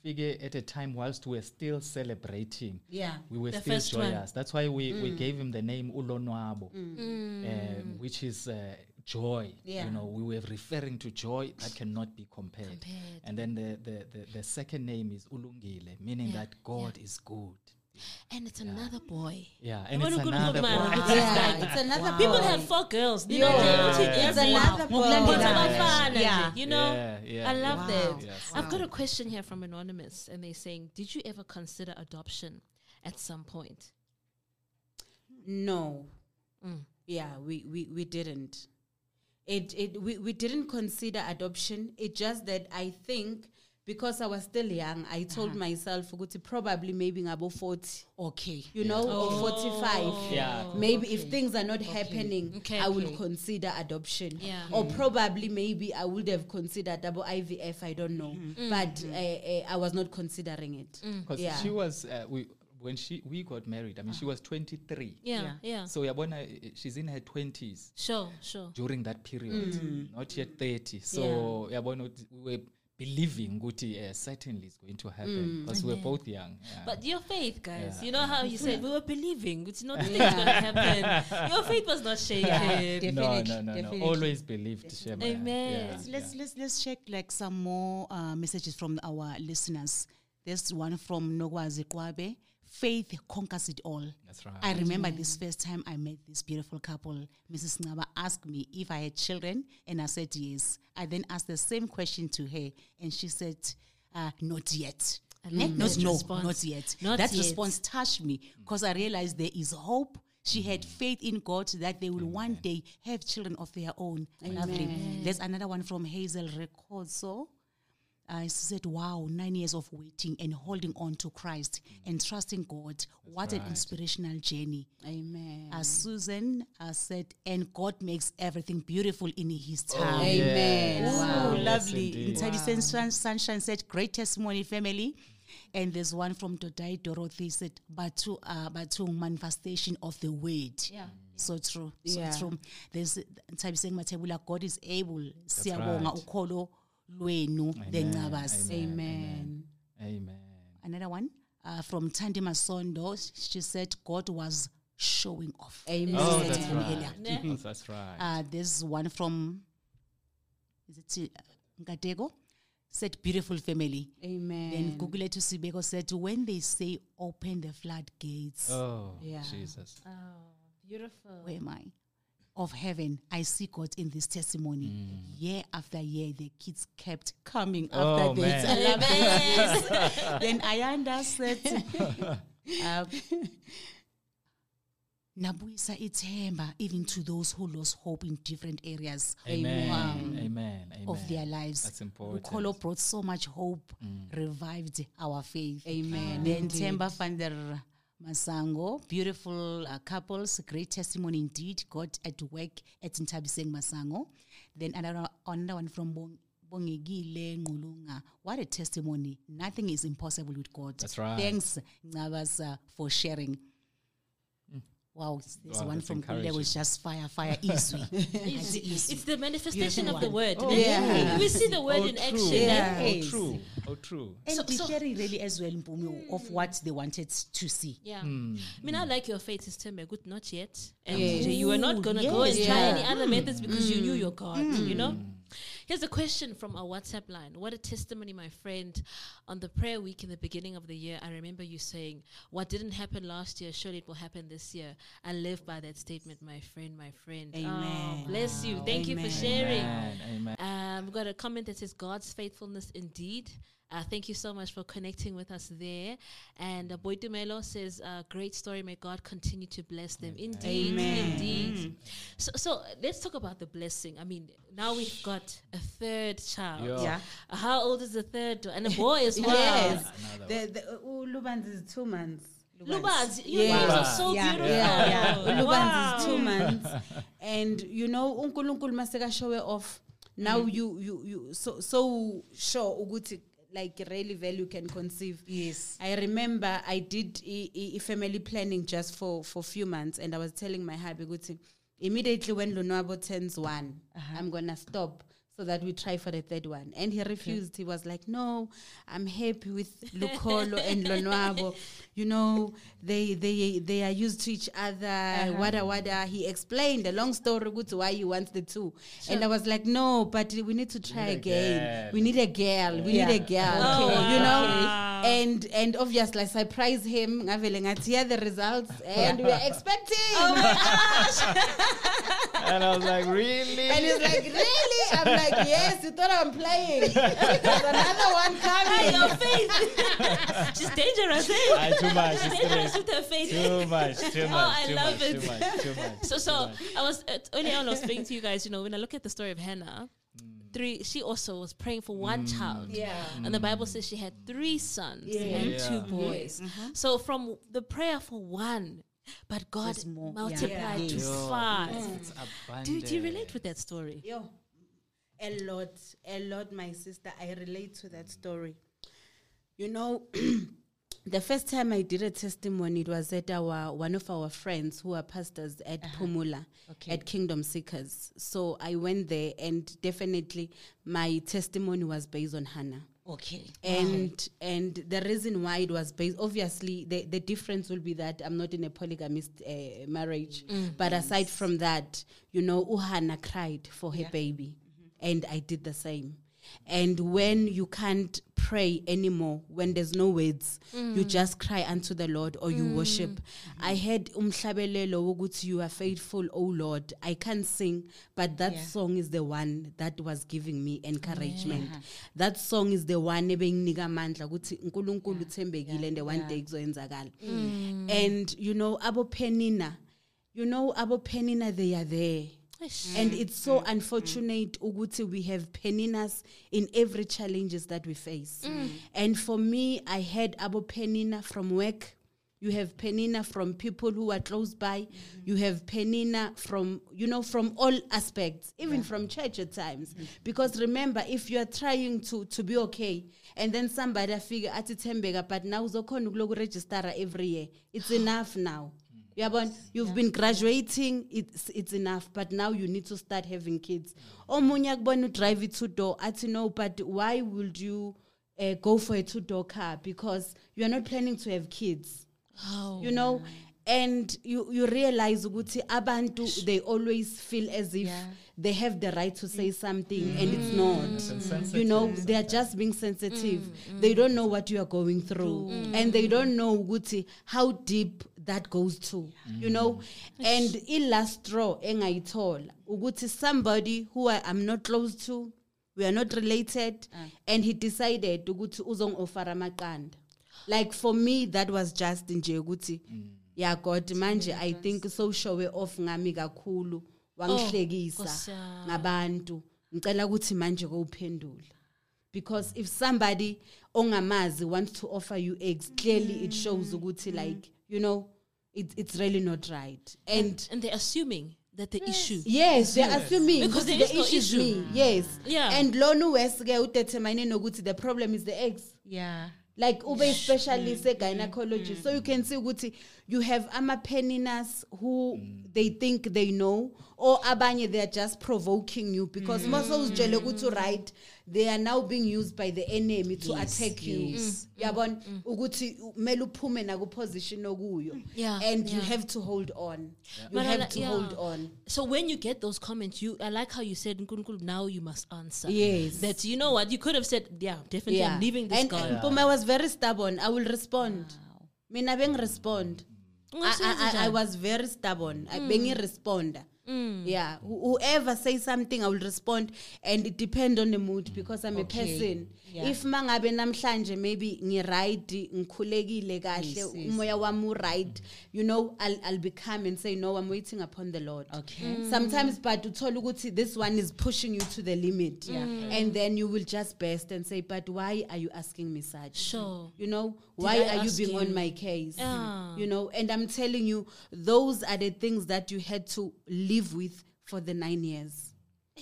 figure at a time whilst we were still celebrating. Yeah. We were The still first one. joyous. That's why we, we gave him the name Ulonwabo, um, which is uh, joy. Yeah. You know, we were referring to joy that cannot be compared. Compared. And then the, the, the, the second name is Ulungile, meaning Yeah, that God is good. And it's another boy. Yeah, and When it's you could another look, man, boy. it's just Yeah, it's another People have four girls. You Yeah. know, Yeah. It's another boy. Ngokulandela Yeah. Yeah. You know, Yeah, yeah, I love Wow. that. Yes. I've got a question here from Anonymous, and they're saying, Did you ever consider adoption at some point? No. Mm. Yeah, we, we, we didn't. It it we, we didn't consider adoption. It just that I think because I was still young, I told Uh-huh. myself, ukuthi probably maybe ngabo 40, Okay. you know, or 45. Yeah. Maybe if things are not happening, Okay, I will consider adoption. Yeah. Or probably maybe I would have considered double IVF, I don't know. Mm-hmm. But uh, uh, I was not considering it. Because Yeah. she was, uh, we, when she we got married, I mean, she was 23. Yeah, Yeah. yeah. So Yabona, uh, she's in her 20s Sure, sure. during that period, not yet 30. So yeah. Yabona, we were believing Guti uh, certainly is going to happen because we were both young. yeah. But your faith, guys, Yeah. you know how you said we were believing, it's not things gonna happen. Your faith was not shaken. no, Definitely, no, no, no. definitely. Always believed, Shema. Amen. Yeah, Let's yeah. let's let's check like some more uh, messages from our listeners. There's one from Nogwazi Kwabe. Faith conquers it all. That's right. I remember this first time I met this beautiful couple. Mrs. Ngaba asked me if I had children, and I said yes. I then asked the same question to her, and she said, uh, "Not yet." I Ne? love Not no, response. not yet. Not that yet. response touched me because I realized there is hope. She had faith in God that they will one day have children of their own. Lovely. There's another one from Hazel Recordzo. Uh, she said, Wow, nine years of waiting and holding on to Christ and trusting God. what an inspirational journey. Amen. Uh, Susan uh, said, And God makes everything beautiful in His time. Oh, Amen. yes. Wow. Yes, lovely. indeed. Inside Sun- Sun- Sunshine said, Great testimony, family. And there's one from Dodai Dorothy said, Batu, uh, Batu manifestation of the word. Yeah. So true. So Yeah. true. There's Ntabiseng Matebula, God is able. Siyabonga right. ukholo lwenu lencabasi. Amen. Amen. Another one uh, from Tandi Masondo. She said God was showing off. Amen. Oh, that's right. earlier. That's right. Uh, there's one from is it uh, Nkateko? Said beautiful family. Amen. Then Gugulethu Sibeko said when they say open the floodgates, oh, Yeah. Jesus. Oh, beautiful. where am I? Of heaven, I see God in this testimony. Year after year, the kids kept coming after Oh, this. man. I love this. then Ayanda said, uh, Nabuyisa ithemba even to those who lost hope in different areas Amen. Wow. Amen. Amen. of their lives. That's important. Ukolo brought so much hope, revived our faith. Amen. Then Indeed. Temba van der Masango, beautiful uh, couples, great testimony indeed. God at work at Ntabiseng Masango. Then another, another one from Bong. Ngulunga. What a testimony. Nothing is impossible with God. That's right. Thanks, Ngabas, uh, for sharing. Wow, there's Wow, one from Kule was just fire, fire, easy. It's, easy. it's the manifestation Beautiful of the word. Oh, ne? yeah. We see the word oh, in true. action. Yeah. Oh, true. Oh, true. And So- so- really as well Mpumi, of mm. what they wanted to see. Yeah. Hmm. I mean, I like your faith system, but good, not yet. And Yes. you were not going to go and yes, try any other hmm. methods because you knew your God, you hmm. know? Hmm. Here's a question from our WhatsApp line. What a testimony, my friend. On the prayer week in the beginning of the year, I remember you saying, What didn't happen last year, surely it will happen this year. I live by that statement, my friend, my friend. Oh, Amen. bless you. Thank you for sharing. Amen. Amen. Um, we've got a comment that says God's faithfulness indeed. Uh, thank you so much for connecting with us there. And uh, Boy Dumelo says, uh, great story. May God continue to bless them. Indeed, Amen. indeed. So, so uh, let's talk about the blessing. I mean, now we've got a third child. Yeah. Yeah. Uh, How old is the third? one? And a boy as well. Yes. Another The, the, uh, Lubanzi is two months. Lubanzi, you Yes. guys are so Yeah. beautiful. Yeah, yeah. Lubanzi Wow. is two months. And you know, unkulunkulu maseka show it off. Now Mm-hmm. you you you so so sure ukuthi like really value can conceive. Yes. I remember I did i- i- family planning just for for few months, and I was telling my hubby, "Guti, immediately when Lunwabo turns one, Uh-huh. I'm gonna stop." So that we try for the third one, and he refused. He was like, "No, I'm happy with Lukholo and Lonwabo. You know, they they they are used to each other. Uh-huh. Wada wada." He explained the long story good why he wants the two, and I was like, "No, but we need to try need a again. girl. We need a girl. We need a girl. Okay. You know." Wow. And and obviously I surprised him ngavele ngathi here the results and we are expecting Oh my gosh and I was like, really? and he's like really I'm like yes you thought I'm playing there's another one Hey, coming your faith. She's dangerous, eh? Ah, too much. She's dangerous too with her faith. Too much. Too much. Oh, I too love much, it. Too much. Too much. So, so much. I was uh, earlier on. I was speaking to you guys. You know, when I look at the story of Hannah, three. She also was praying for one mm. child. Yeah. And the Bible says she had three sons and Yeah. two boys. Mm-hmm. So from the prayer for one, but God There's more. Yeah. multiplied to Yes. five. It's Do, do you relate abundant. with that story? Yo, a lot, a lot, my sister. I relate to that story. You know, the first time I did a testimony, it was at our one of our friends who are pastors at uh-huh. Pumula, Okay. at Kingdom Seekers. So I went there, and definitely my testimony was based on Hannah. Okay. and and the reason why it was based obviously the, the difference will be that i'm not in a polygamist uh, marriage. Mm-hmm. Mm-hmm. But aside from that you know uhana cried for her baby. Mm-hmm. And i did the same and when you can't pray anymore when there's no words you mm. just cry unto the lord or you mm. worship. I had umhlabelelo wokuthi you are faithful oh lord. I can't sing but that Yeah. song is the one that was giving me encouragement. That song is the one ebenginika amandla ukuthi uNkulunkulu uthembekile and one day kuzoyenzakala. Mm. And you know abo penina you know abo penina they are there and mm-hmm. it's so mm-hmm. unfortunate ukuthi we have peninas in every challenges that we face. Mm. And for me i had abo penina from work. You have penina from people who are close by. Mm-hmm. You have penina from you know from all aspects even from church at times. Because remember if you are trying to to be okay and then somebody afike athi thembeka but now uzokhona ukuloku register every year it's enough now yabona you've been graduating it's, it's enough but now you need to start having kids. Omunye akubona udrive i-two door athi no but why would you uh, go for a two door car? Because you are not planning to have kids. Oh. you know? and you you realize ukuthi abantu they always feel as if Yeah. they have the right to say mm. something and it's mm. not. Mm. You know they are just being sensitive. They don't know what you are going through. And they don't know ukuthi how deep that goes to you know? Mm. And i-last straw engayithola ukuthi somebody who I, i'm not close to we are not related ah. and he decided to ukuthi uzongi-offer amaqanda. Like for me that was just nje ukuthi mm. yeah god manje i think so-showe off ngami kakhulu wangihlekisa yami. Oh, ngabantu. Ngicela ukuthi manje kowuphendula. Because if somebody ongamazi wants to offer you eggs clearly it mm. shows ukuthi like you know it, it's really not right. And And they're assuming that the issue. yes they're assuming Because ukuthi there the is no issue is issue. me. Mm. Yes. Yeah. and lona uwes-ke udetermine nokuthi the problem is the eggs. Yeah. like ube a specialist mm, mm, e-gynecology so you can see ukuthi you have ama-peninas who they think they know or abanye they are just provoking you because most uzitshele ukuthi mm. right they are now being used by the enemy to Yes, attack you. yes. Mm. Mm, yabona? ukuthi kumele uphume nakuposition okuyo. Yeah, and you have to hold on. You But have like- to yeah. hold on. So when you get those comments, you I like how you said "Nkulunkulu, now you must answer. Yes. That you know what? You could have said. Yeah, definitely. I'm leaving this and guy. Uh, Mpuma was very stubborn. I will respond. Mina bengirespond. I, I, I, I was very stubborn. I bengiresponda yeah Wh- whoever say something i will respond and it depend on the mood because i'm a Okay. person Yeah. if mangabe namhlanje maybe ngiright ngikhulekile kahle Yes, yes. umoya wami right you know I'll, i'll be calm and say no i'm waiting upon the lord Okay. Mm. Mm. sometimes but uthola ukuthi this one is pushing you to the limit yeah. and then you will just burst and say but why are you asking me such Sure. you know why I are you being you? on my case? Yeah. you know and i'm telling you those are the things that you had to live with for the nine years.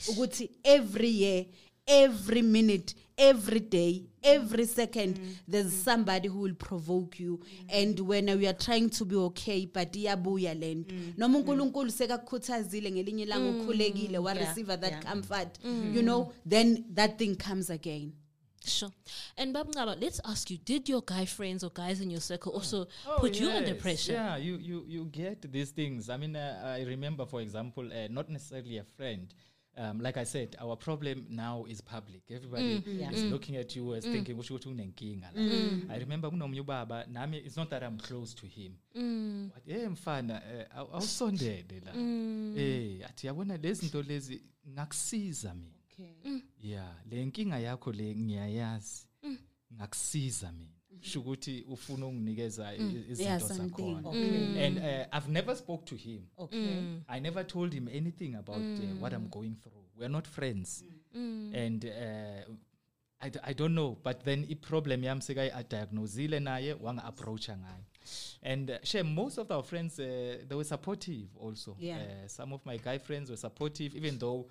Ukuthi every year every minute every day every second mm-hmm. there's mm-hmm. somebody who will provoke you. Mm-hmm. And when we are trying to be okay but iyabuya lento noma unkulunkulu sekakukhuthazile ngelinye ilanga ukhulekile wareceive that yeah. comfort you know then that thing comes again Sure. And Babngaba, let's ask you: Did your guy friends or guys in your circle also Oh, put you under pressure? Yeah, you you you get these things. I mean, uh, I remember, for example, uh, not necessarily a friend. Um, like I said, our problem now is public. Everybody is looking at you as thinking, "Usho ukuthi unenkinga la." I remember kunomunye ubaba nami it's not that I'm close to him. But eh mfana eh, aw- awusondele la. Eh athi yabona lezi zinto lezi ngakusiza mina. Yeah, le nkinga yakho le ngiyayazi. Ngakusiza mina. Sho ukuthi ufuna unginikeza izinto zakhona. And uh, I've never spoke to him. Okay. I never told him anything about uh, what I'm going through. We're not friends. and uh, I, d- I don't know but then i-problem yami sekayi-diagnosile naye wanga-approacha ngayo and uh, share most of our friends uh, they were supportive also Yeah. uh, some of my guy friends were supportive even though w-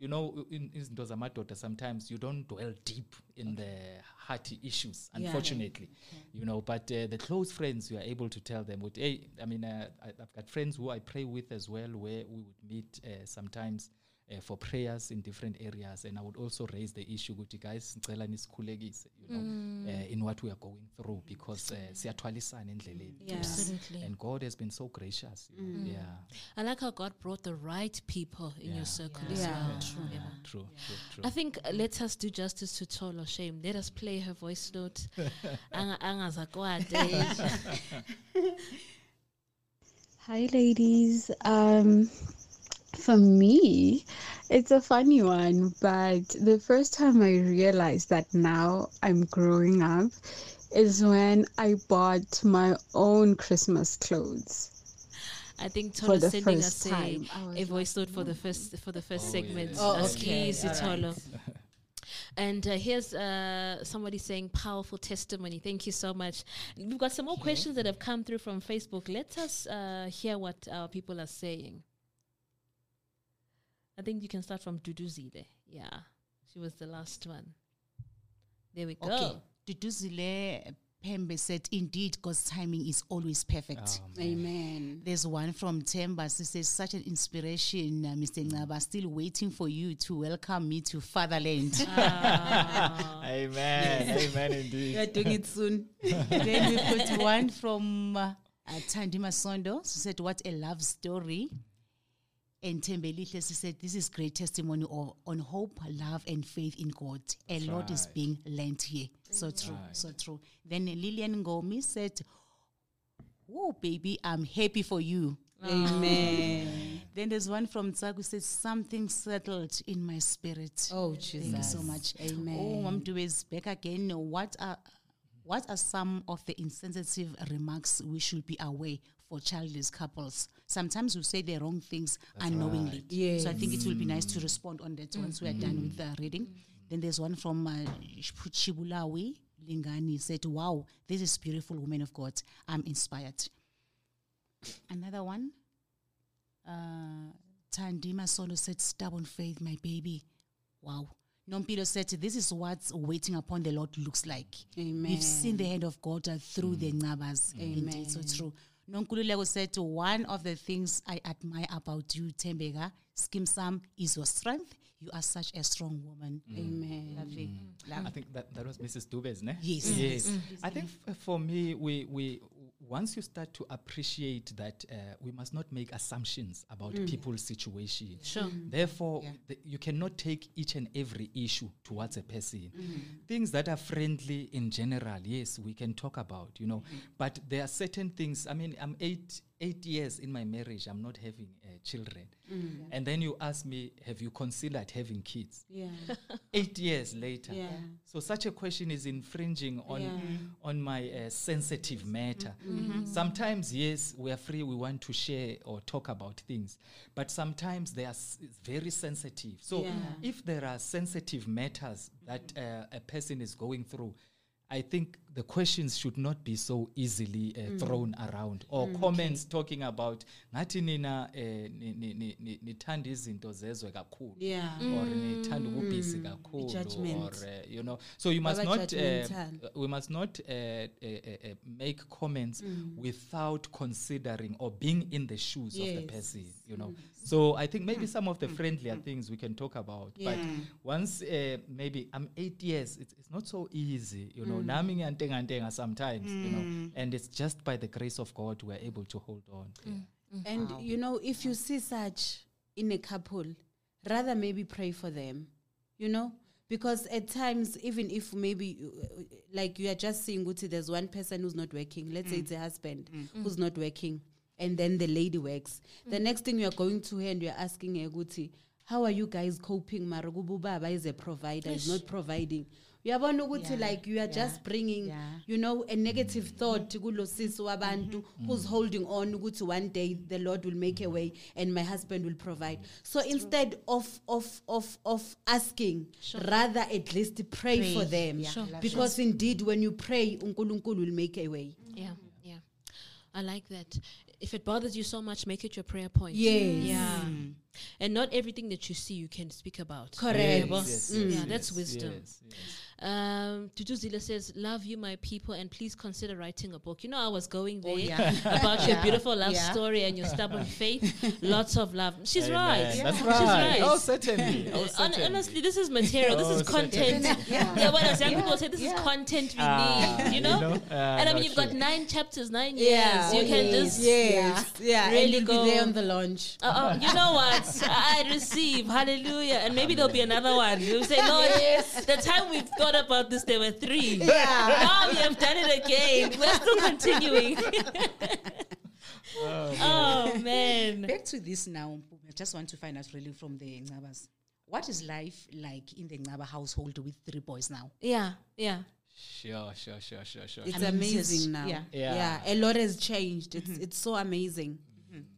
you know in izinto zamadoda sometimes you don't dwell deep in the hearty issues Yeah. unfortunately you know but uh, the close friends you are able to tell them what hey i mean uh, I, i've got friends who i pray with as well where we would meet uh, sometimes uh, for prayers in different areas and i would also raise the issue ukuthi guys ngicela nisikhulekise you know uh, in what we are going through because uh, siyathwalisana endleleni Yeah. Absolutely. and god has been so gracious you know? yeah I like how God brought the right people in Yeah. your circle as Yeah. well. True. Yeah. true true true I think uh, let us do justice to Tolo Shame. Let us play her voice note. Anga- angazakwade. Hi, ladies. Um, for me, it's a funny one, but the first time I realized that now I'm growing up is when I bought my own Christmas clothes. I think For Tolo the sending first us a, time, I was a voice note for the first for the first Oh, segment. yes. Oh, That's okay. easy, All Tolo. And uh, here's uh, somebody saying powerful testimony. Thank you so much. We've got some more questions that have come through from Facebook. Let us uh, hear what our people are saying. I think you can start from Duduzile. Yeah, she was the last one. There we go. Okay. Duduzile Pembe said, indeed, God's timing is always perfect. Um, Amen. There's one from Temba. She says, such an inspiration, uh, Mr. Ngaba. Still waiting for you to welcome me to fatherland. amen amen indeed You are doing it soon. then we put one from uh, uh, Tandi Masondo. She said, what a love story. And Tembelihle, she said, this is great testimony of, on hope, love, and faith in God. A lot is being learnt here. So mm. true, so true. Then Lillian Gomi said, oh, baby, I'm happy for you. Amen. Then there's one from Tsagu says, something settled in my spirit. Oh, Jesus. Thank you so much. Amen. Oh, Mamdu is back again. What are what are some of the insensitive remarks we should be aware for childless couples? Sometimes we say the wrong things unknowingly. right. So I think it will be nice to respond on that once we are done with the reading. Then there's one from uh, Lingani said, "Wow, this is beautiful, woman of God. I'm inspired." Another one. Uh, Tandi Masondo said, Stubborn faith, my baby. Wow. Nompilo said, This is what waiting upon the Lord looks like. Amen. We've seen the hand of God uh, through the Ngabas. Indeed, so true. Nonkululeko said, One of the things I admire about you, Tembega, Skim Sam, is your strength. You are such a strong woman. Mm. Amen. Mm. Mm. Lovely. I think that, that was Mrs. Dubes, ne? Yes. Yes. I think f- for me, we, we once you start to appreciate that uh, we must not make assumptions about mm. people's situation. Sure. Therefore, th- you cannot take each and every issue towards a person. Mm-hmm. Things that are friendly in general, yes, we can talk about, you know. Mm-hmm. But there are certain things. I mean, I'm eight eight years in my marriage. I'm not having uh, children, and then you ask me, have you considered having kids? Yeah. Eight years later. Yeah. So such a question is infringing on Yeah. on my uh, sensitive matter. Sometimes yes, we are free. We want to share or talk about things, but sometimes they are s- very sensitive. So Yeah. if there are sensitive matters that uh, a person is going through. I think the questions should not be so easily uh, thrown around or comments talking about ngathi nina eh, ni- ni- ni- ni- nithanda izinto zezwe kakhulu or nithanda ububhizi kakhulu I-judgment. or uh, you know. So you must not uh, we must not uh, uh, uh, uh, make comments without considering or being in the shoes of the person you know. So i think maybe some of the friendlier things we can talk about but once uh, maybe i'm eight years it's, it's not so easy you know. Nami ngiyantengantenga sometimes you know. Mm. And it's just by the grace of god we're able to hold on. Yeah. And you know, if you see such in a couple, rather maybe pray for them, you know, because at times, even if maybe uh, uh like you are just seeing Guti, there's one person who's not working, let's say it's a husband who's not working, and then the lady works. The next thing you are going to her and you're asking her, Guti, how are you guys coping? Maragubu Baba is a provider, is not providing. Uyabona ukuthi Yeah, like you are just bringing yeah. you know a negative thought kulo sisi wabantu mm-hmm. who's mm-hmm. holding on ukuthi one day the lord will make a way mm-hmm. and my husband will provide so instead of of of of asking rather at least pray, Pray, for them yeah, Sure. because indeed when you pray unkulunkulu will make a way Yeah, yeah. I like that. If it bothers you so much, make it your prayer point. Yes. Yeah. Mm. And not everything that you see you can speak about. Correct. Yeah, Yes, yes, Mm. yes, yeah that's wisdom. Um, Duduzile says, Love you, my people, and please consider writing a book. You know, I was going there yeah. about your beautiful love Yeah. story and your stubborn faith. Lots of love. She's right. That's She's right. right. Oh, certainly. Oh, Hon- honestly, this is material. This Oh, is content. Yeah. yeah, what as young Yeah, people say, this yeah. is content we Ah, need. You know? ah, and I mean, you've got nine chapters, nine Yeah. years. You can yes. just. yes yeah, Really go- be there on the launch Uh, uh, you know what? I receive. Hallelujah. And maybe there'll be another one. You'll say, Lord, yes. the time we've thought about this, there were three. Yeah. Now we have done it again. We're still continuing. oh, man. Back to this now. I just want to find out really from the Ngabas. What is life like in the Ngaba household with three boys now? Yeah, yeah. Sure, sure, sure, sure, sure. it's I mean, this is- amazing now yeah. Yeah. yeah a lot has changed it's mm-hmm. it's so amazing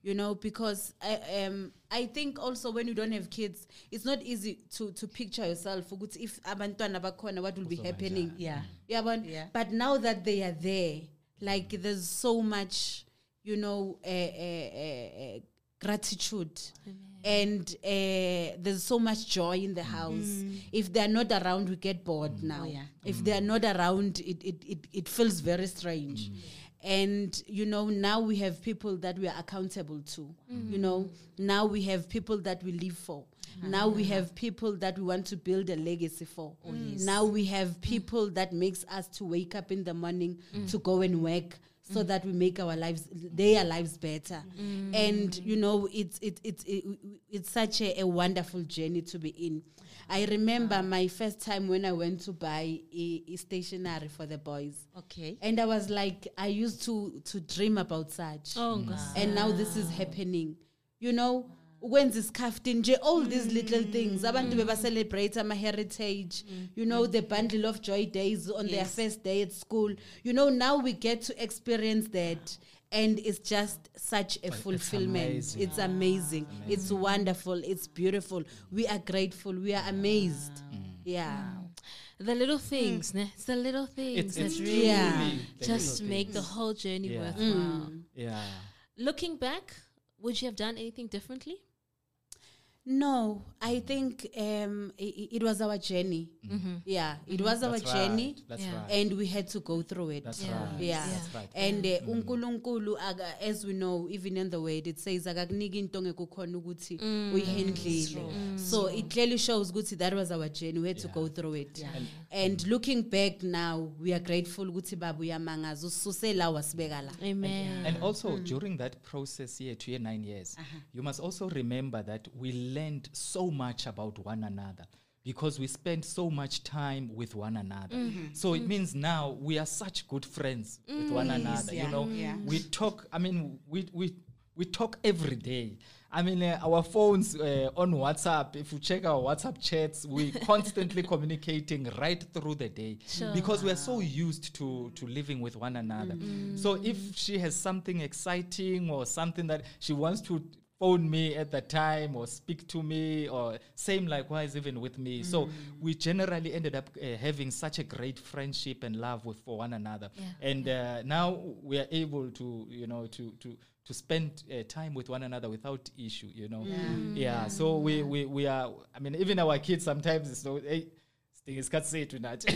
you know because I, um i think also when you don't have kids it's not easy to to picture yourself ukuthi if abantwana bakhona what will be happening? Yeah. yeah, Yeah. but now that they are there like there's so much you know uh, uh, uh, uh, gratitude. And uh, there's so much joy in the house. If they're not around we get bored now. Yeah. if they're not around it, it, it, it feels very strange and you know now we have people that we are accountable to. Mm-hmm. You know now we have people that we live for. Mm-hmm. Now we have people that we want to build a legacy for. Oh, mm. Now we have people that makes us to wake up in the morning mm. to go and work so mm. that we make our lives their lives better. And you know it's it, it, it, it's such a, a wonderful journey to be in i remember my first time when i went to buy a, a stationery for the boys. Okay. and i was like i used to to dream about such. Oh, mm. God. and now this is happening. You know ukwenza isikaftin nje all these little mm. things abantu mm. beba-celebrate ama-heritage. You know the bundle of joy days on their first day at school. You know now we get to experience that and it's just such a fulfillment amazing. it's amazing it's wonderful it's beautiful we are grateful we are amazed mm. yeah The little things, ne? It's the little things It's, it's really Yeah. the just little make the whole journey Yeah. worthwhile. Mm. Yeah. Looking back, would you have done anything differently? No, I think um, it, it was our journey. Mm-hmm. Mm-hmm. Yeah, it mm-hmm. was our That's journey, right. That's Yeah. right. and we had to go through it. That's Yeah. right. Yeah. That's right. And uh, unkulunkulu aga- as we know even in the word it says akakunika into ngekukhona ukuthi mm. uyihandlile mm. so it clearly shows ukuthi that was our journey we had to go through it and looking back now we are grateful ukuthi baba uyamangaza ususe la wasibeka la Amen. And also mm. during that process here, two year nine years, uh-huh. you must also remember that we learned so much about one another because we spend so much time with one another. So it means now we are such good friends with one another. yeah, You know, yeah. we talk. I mean, we we we talk every day. I mean, uh, our phones uh, on WhatsApp. If you check our WhatsApp chats, we constantly communicating right through the day because we are so used to to living with one another. So if she has something exciting or something that she wants to phone me at the time or speak to me or same likewise even with me. So we generally ended up uh, having such a great friendship and love with for one another. And uh, now we are able to you know to to to spend uh, time with one another without issue you know. Yeah, so we, we we are i mean even our kids sometimes so hey sidinga isikhathi sethu nathi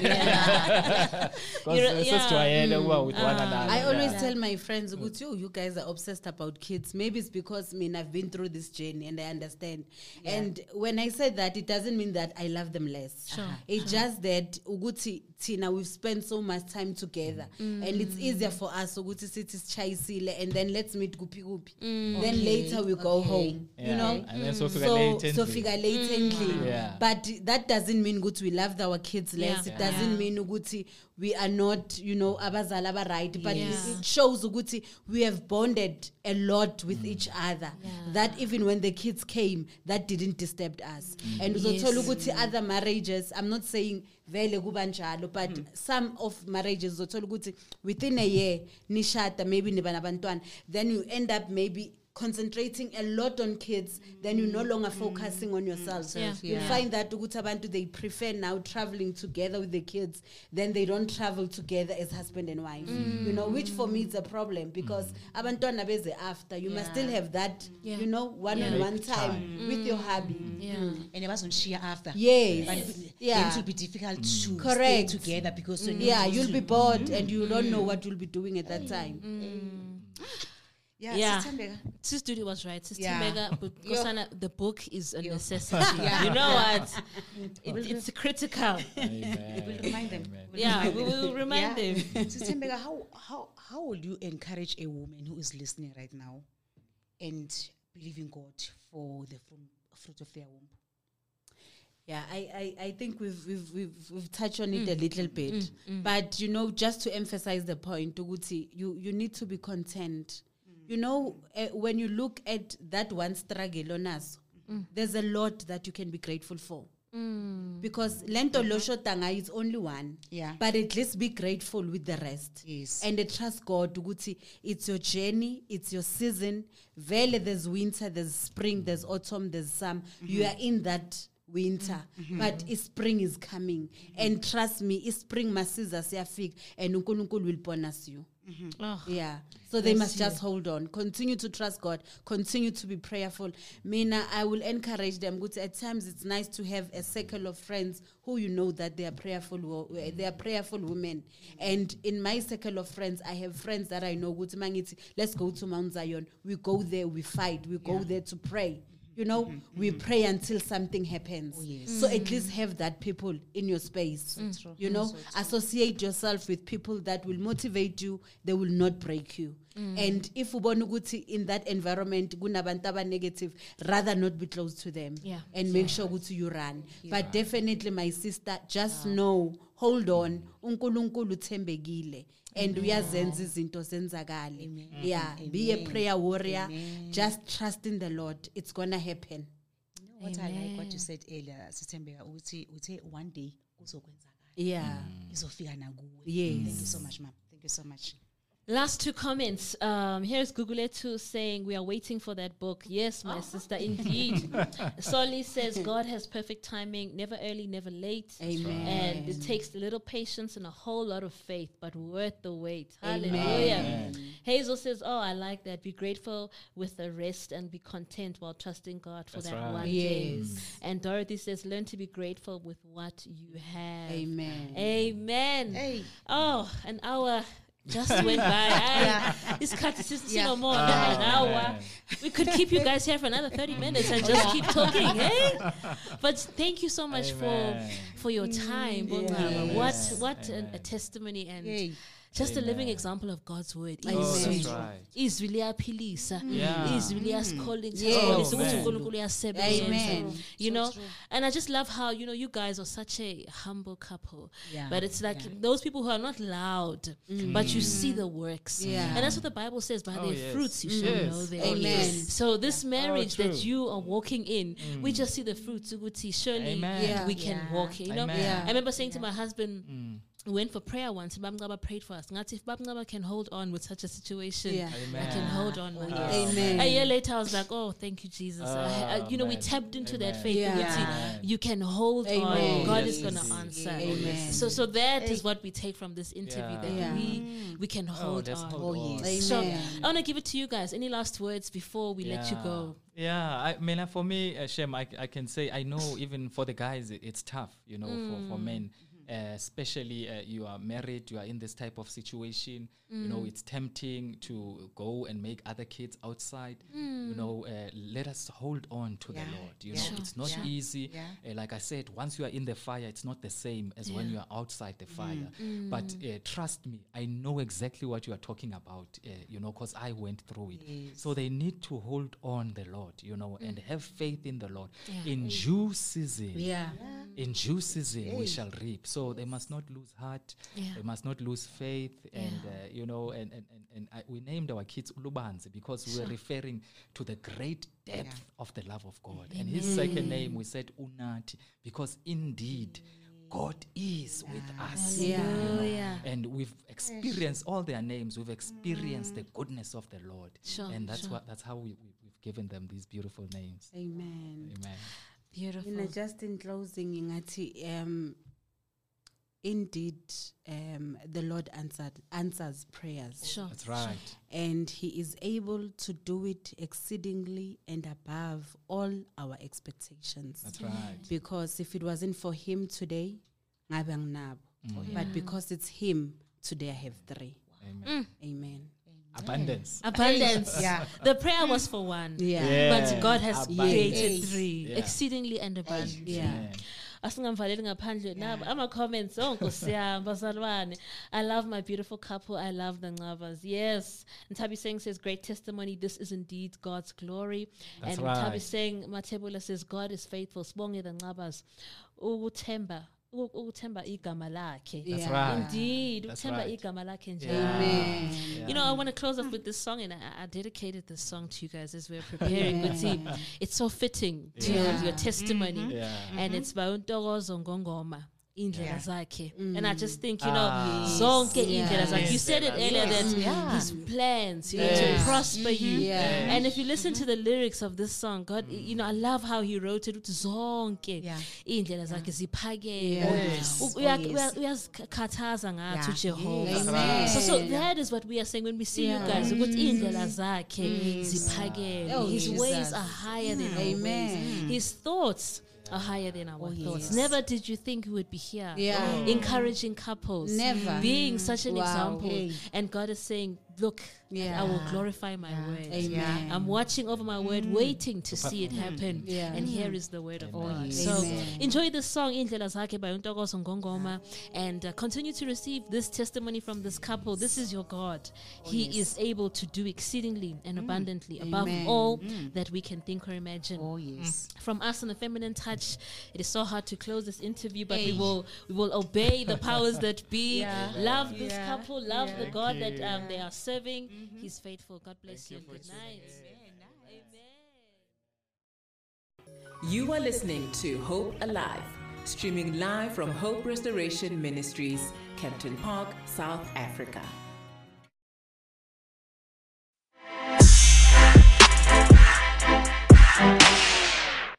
You're- because yeah. sesijwayele ukuba with one another I always yeah. tell my friends, ukuthi, "Oh, you guys are obsessed about kids. Maybe it's because I mean I've been through this journey and I understand. And when I say that, it doesn't mean that I love them less. Sure, It's just that ukuthi Tina, we've spent so much time together, and it's easier for us ukuthi sithi sichayisile and then let's meet kuphi kuphi. Mm. Then later we go okay. home. You know. and then sofika so mm. late so endlini. figure late endlini. Yeah. But that doesn't mean good we love our kids less Yeah. it doesn't Yeah. mean ukuthi we are not you know abazali right but Yes. it, it shows ukuthi we have bonded a lot with each other. That even when the kids came that didn't disturb us. Mm. And uzothola Yes. ukuthi other marriages i'm not saying vele kuba njalo but mm. some of marriages uzothola ukuthi within a year nishada maybe niba nabantwana. Then you end up maybe concentrating a lot on kids then you're no mm. longer focusing on mm. yourself Yeah. you Yeah. find that ukuthi abantu they prefer now traveling together with the kids then they don't travel together as husband and wife mm. you know which for me is a problem because abantwana beze after you must still have that Yeah. you know one Yeah. on one time time. with your hubby Yeah. and abazongishiya after Yes. but then Yeah. it will be difficult to Correct. stay together because when yeah you you'll be bored and you don't know what you'll be doing at that time yeah, Yeah. Sithembeka. Sis Duty was right. Sis Yeah. Timbeka, but Yo. Kosana, the book is a Yo. necessity. Yeah. You know what? It, it's critical. Amen. We'll remind them. Amen. We'll Yeah, remind we them. will remind Yeah. them. Sithembeka, how how how will you encourage a woman who is listening right now and believing God for the fruit, fruit of their womb? Yeah, I, I, I think we've, we've, we've, we've touched on it a mm. little bit. Mm, mm. But, you know, just to emphasize the point, Uguti, you, you need to be content. You know, uh, when you look at that one struggle on us, mm. there's a lot that you can be grateful for. Mm. Because Lento Losho Tanga is only one. Yeah. But at least be grateful with the rest. Yes. And trust God. It's your journey, it's your season. Vele, there's winter, there's spring, there's autumn, there's summer. You mm-hmm. are in that winter mm-hmm. but spring is coming and trust me spring masiza siyafika and unkulunkulu will bonus you Oh, yeah. So they must just hold on. Continue to trust god. Continue to be prayerful. Mina i will encourage them. Good at times it's nice to have a circle of friends who you know that they are prayerful wo- uh, they are prayerful women. And in my circle of friends i have friends that i know. Good mangithi let's go to mount zion. We go there we fight. We go there to pray you know mm-hmm. we mm-hmm. pray until something happens. Yes. so at least have that people in your space you know. Associate yourself with people that will motivate you they will not break you. And if ubona ukuthi in that environment kunabantu aba-negative rather not be close to them Yeah. and make sure ukuthi you run. But definitely my sister just know hold on unkulunkulu uthembekile and uyazenza izinto zenzakale. Yeah be a prayer warrior. Just trust in the lord. It's gonna happen. You know what I like what you said earlier, Sithembeka, uthi uthe one day kuzokwenzakala. yeah. Mm. Izofika nakuwe. Yes. Thank you so much, ma'am. Thank you so much. Last two comments. Um, here's Guguletu saying, We are waiting for that book. Yes, my sister, indeed. Solly says, God has perfect timing, never early, never late. Amen. And it takes a little patience and a whole lot of faith, but worth the wait. Amen. Hallelujah. Hazel says, Oh, I like that. Be grateful with the rest and be content while trusting God for That's that right. one day. Yes. And Dorothy says, Learn to be grateful with what you have. Amen. Amen. Hey. Oh, an hour just went by. I, This cut is Yeah. no more Oh, an hour. man. We could keep you guys here for another 30 minutes and just keep talking, hey? Eh? But thank you so much Amen. for for your time. Bongama. Mm, what what a, a testimony and Yay. Just a living example of God's word. Oh, Amen. izwi liyaphilisa Yeah. izwi liyasikhole Yes. ukuthi unkulunkulu uyasebenza Amen. you know and i just love how you know you guys are such a humble couple Yeah. but it's like those people who are not loud mm. but you see the works Yeah. and that's what the bible says by Oh, their yes. fruits you shall Yes. know their oh, Amen. fruits. so this marriage oh, that you are walking in we mm. just see the fruits surely Amen. Yeah. we can Yeah. walk you know Yeah. i remember saying to my husband mm. We went for prayer once and Babngaba prayed for us. Ngathi if Babngaba can hold on with such a situation, Yeah. I can hold on. man. Amen. A year later, I was like, oh, thank you, Jesus. I- I- Ah, you know, we tapped into that faith. Yeah. ukuthi Yeah. You can hold on. God Yes, is going to answer. Amen. So, so that is what we take from this interview Yeah. that Yeah. we we can hold let's on. hold Oh, on. yes. So I want to give it to you guys. Any last words before we let you go? Yeah, I mean, uh, for me, uh, Shem, I, I can say I know even for the guys, it, it's tough, you know, for, for men. Uh, especially uh, you are married, you are in this type of situation. You know, it's tempting to go and make other kids outside. You know, uh, let us hold on to the Lord. You Yeah. know, Sure, it's not yeah. easy. Yeah. Uh, like I said, once you are in the fire, it's not the same as when you are outside the fire. But uh, trust me, I know exactly what you are talking about. Uh, you know, because I went through it. So they need to hold on the Lord. You know, and have faith in the Lord. Yeah. In due season, Yeah. in due season we shall reap so they must not lose heart Yeah. they must not lose faith and uh, you know and and, and, and I, we named our kids ulubanzi because we were referring to the great depth of the love of god and his second name we said unati because indeed god is with us you know. Hallelujah. and we've experienced all their names we've experienced the goodness of the lord Sure, and that's sure. what that's how we, we, we've given them these beautiful names Amen. amen Beautiful. You know, just in closing, Ingati, um, indeed, um, the Lord answered answers prayers, Sure. that's right and He is able to do it exceedingly and above all our expectations. that's right Because if it wasn't for Him today, ngabe anginabo. Mm. but because it's Him today, I have three. amen Amen. abundance Abundance. Yeah. The prayer was for one. Yeah. But God has Abundance. created three, Yeah. exceedingly and abundantly. Yeah. Asingamvaleli ngaphandle nabo ama-comments oh nkosi yami bazalwane i love my beautiful couple i love the Ngabas. yes Ntabiseng says great testimony this is indeed god's glory That's and right. Ntabiseng matebula says god is faithful sibonge the Ngabas. ukuthemba uku- ukuthemba igama lakhe That's right. indeed That's ukuthemba right. igama lakhe njalo. Amen. You know, I want to close off with this song, and I, I dedicated this song to you guys as we're preparing. But see, it's so fitting to Yeah. your testimony, Yeah. and it's mm-hmm. by Untokozo Ngongoma. Indlela Yeah. zakhe mm. and i just think you know Ah. zonke Yeah. indlela zakhe you said it earlier that Yeah. his plans you know, Yes. to prosper mm-hmm. you. Yeah. and if you mm-hmm. listen to the lyrics of this song god you know i love how he wrote it. Ukuthi zonke Yeah. indlela zakhe ziphakeme Yes. U- uya- yes. uya- uyazikhathaza ngathi ujehova. So, so that is what we are saying when we see you guys ukuthi mm-hmm. indlela zakhe ziphakeme Oh, his ways are higher than mm. our Amen. ways. His thoughts are higher than our oh, thoughts yes. never did you think we would be here Yeah. Mm. encouraging couples Never. being such an Wow. example Hey. and god is saying look Yeah. i will glorify my word Amen. I'm watching over my word, mm. waiting to see it mm. happen. Yeah. And here mm-hmm. is the word of God. yes. So enjoy this song, Indlela Zakhe by Untokozo Ngongoma, and uh, continue to receive this testimony from this couple. This is your God. Oh, he is able to do exceedingly and mm. abundantly above Amen. all that we can think or imagine Oh yes. from us on the feminine touch it is so hard to close this interview but we will we will obey the powers that be Yeah. love this Yeah. couple love the god that um, they are serving. He's faithful. God bless you, you and good night. You are listening to Hope Alive, streaming live from Hope Restoration Ministries, Kempton Park, South Africa.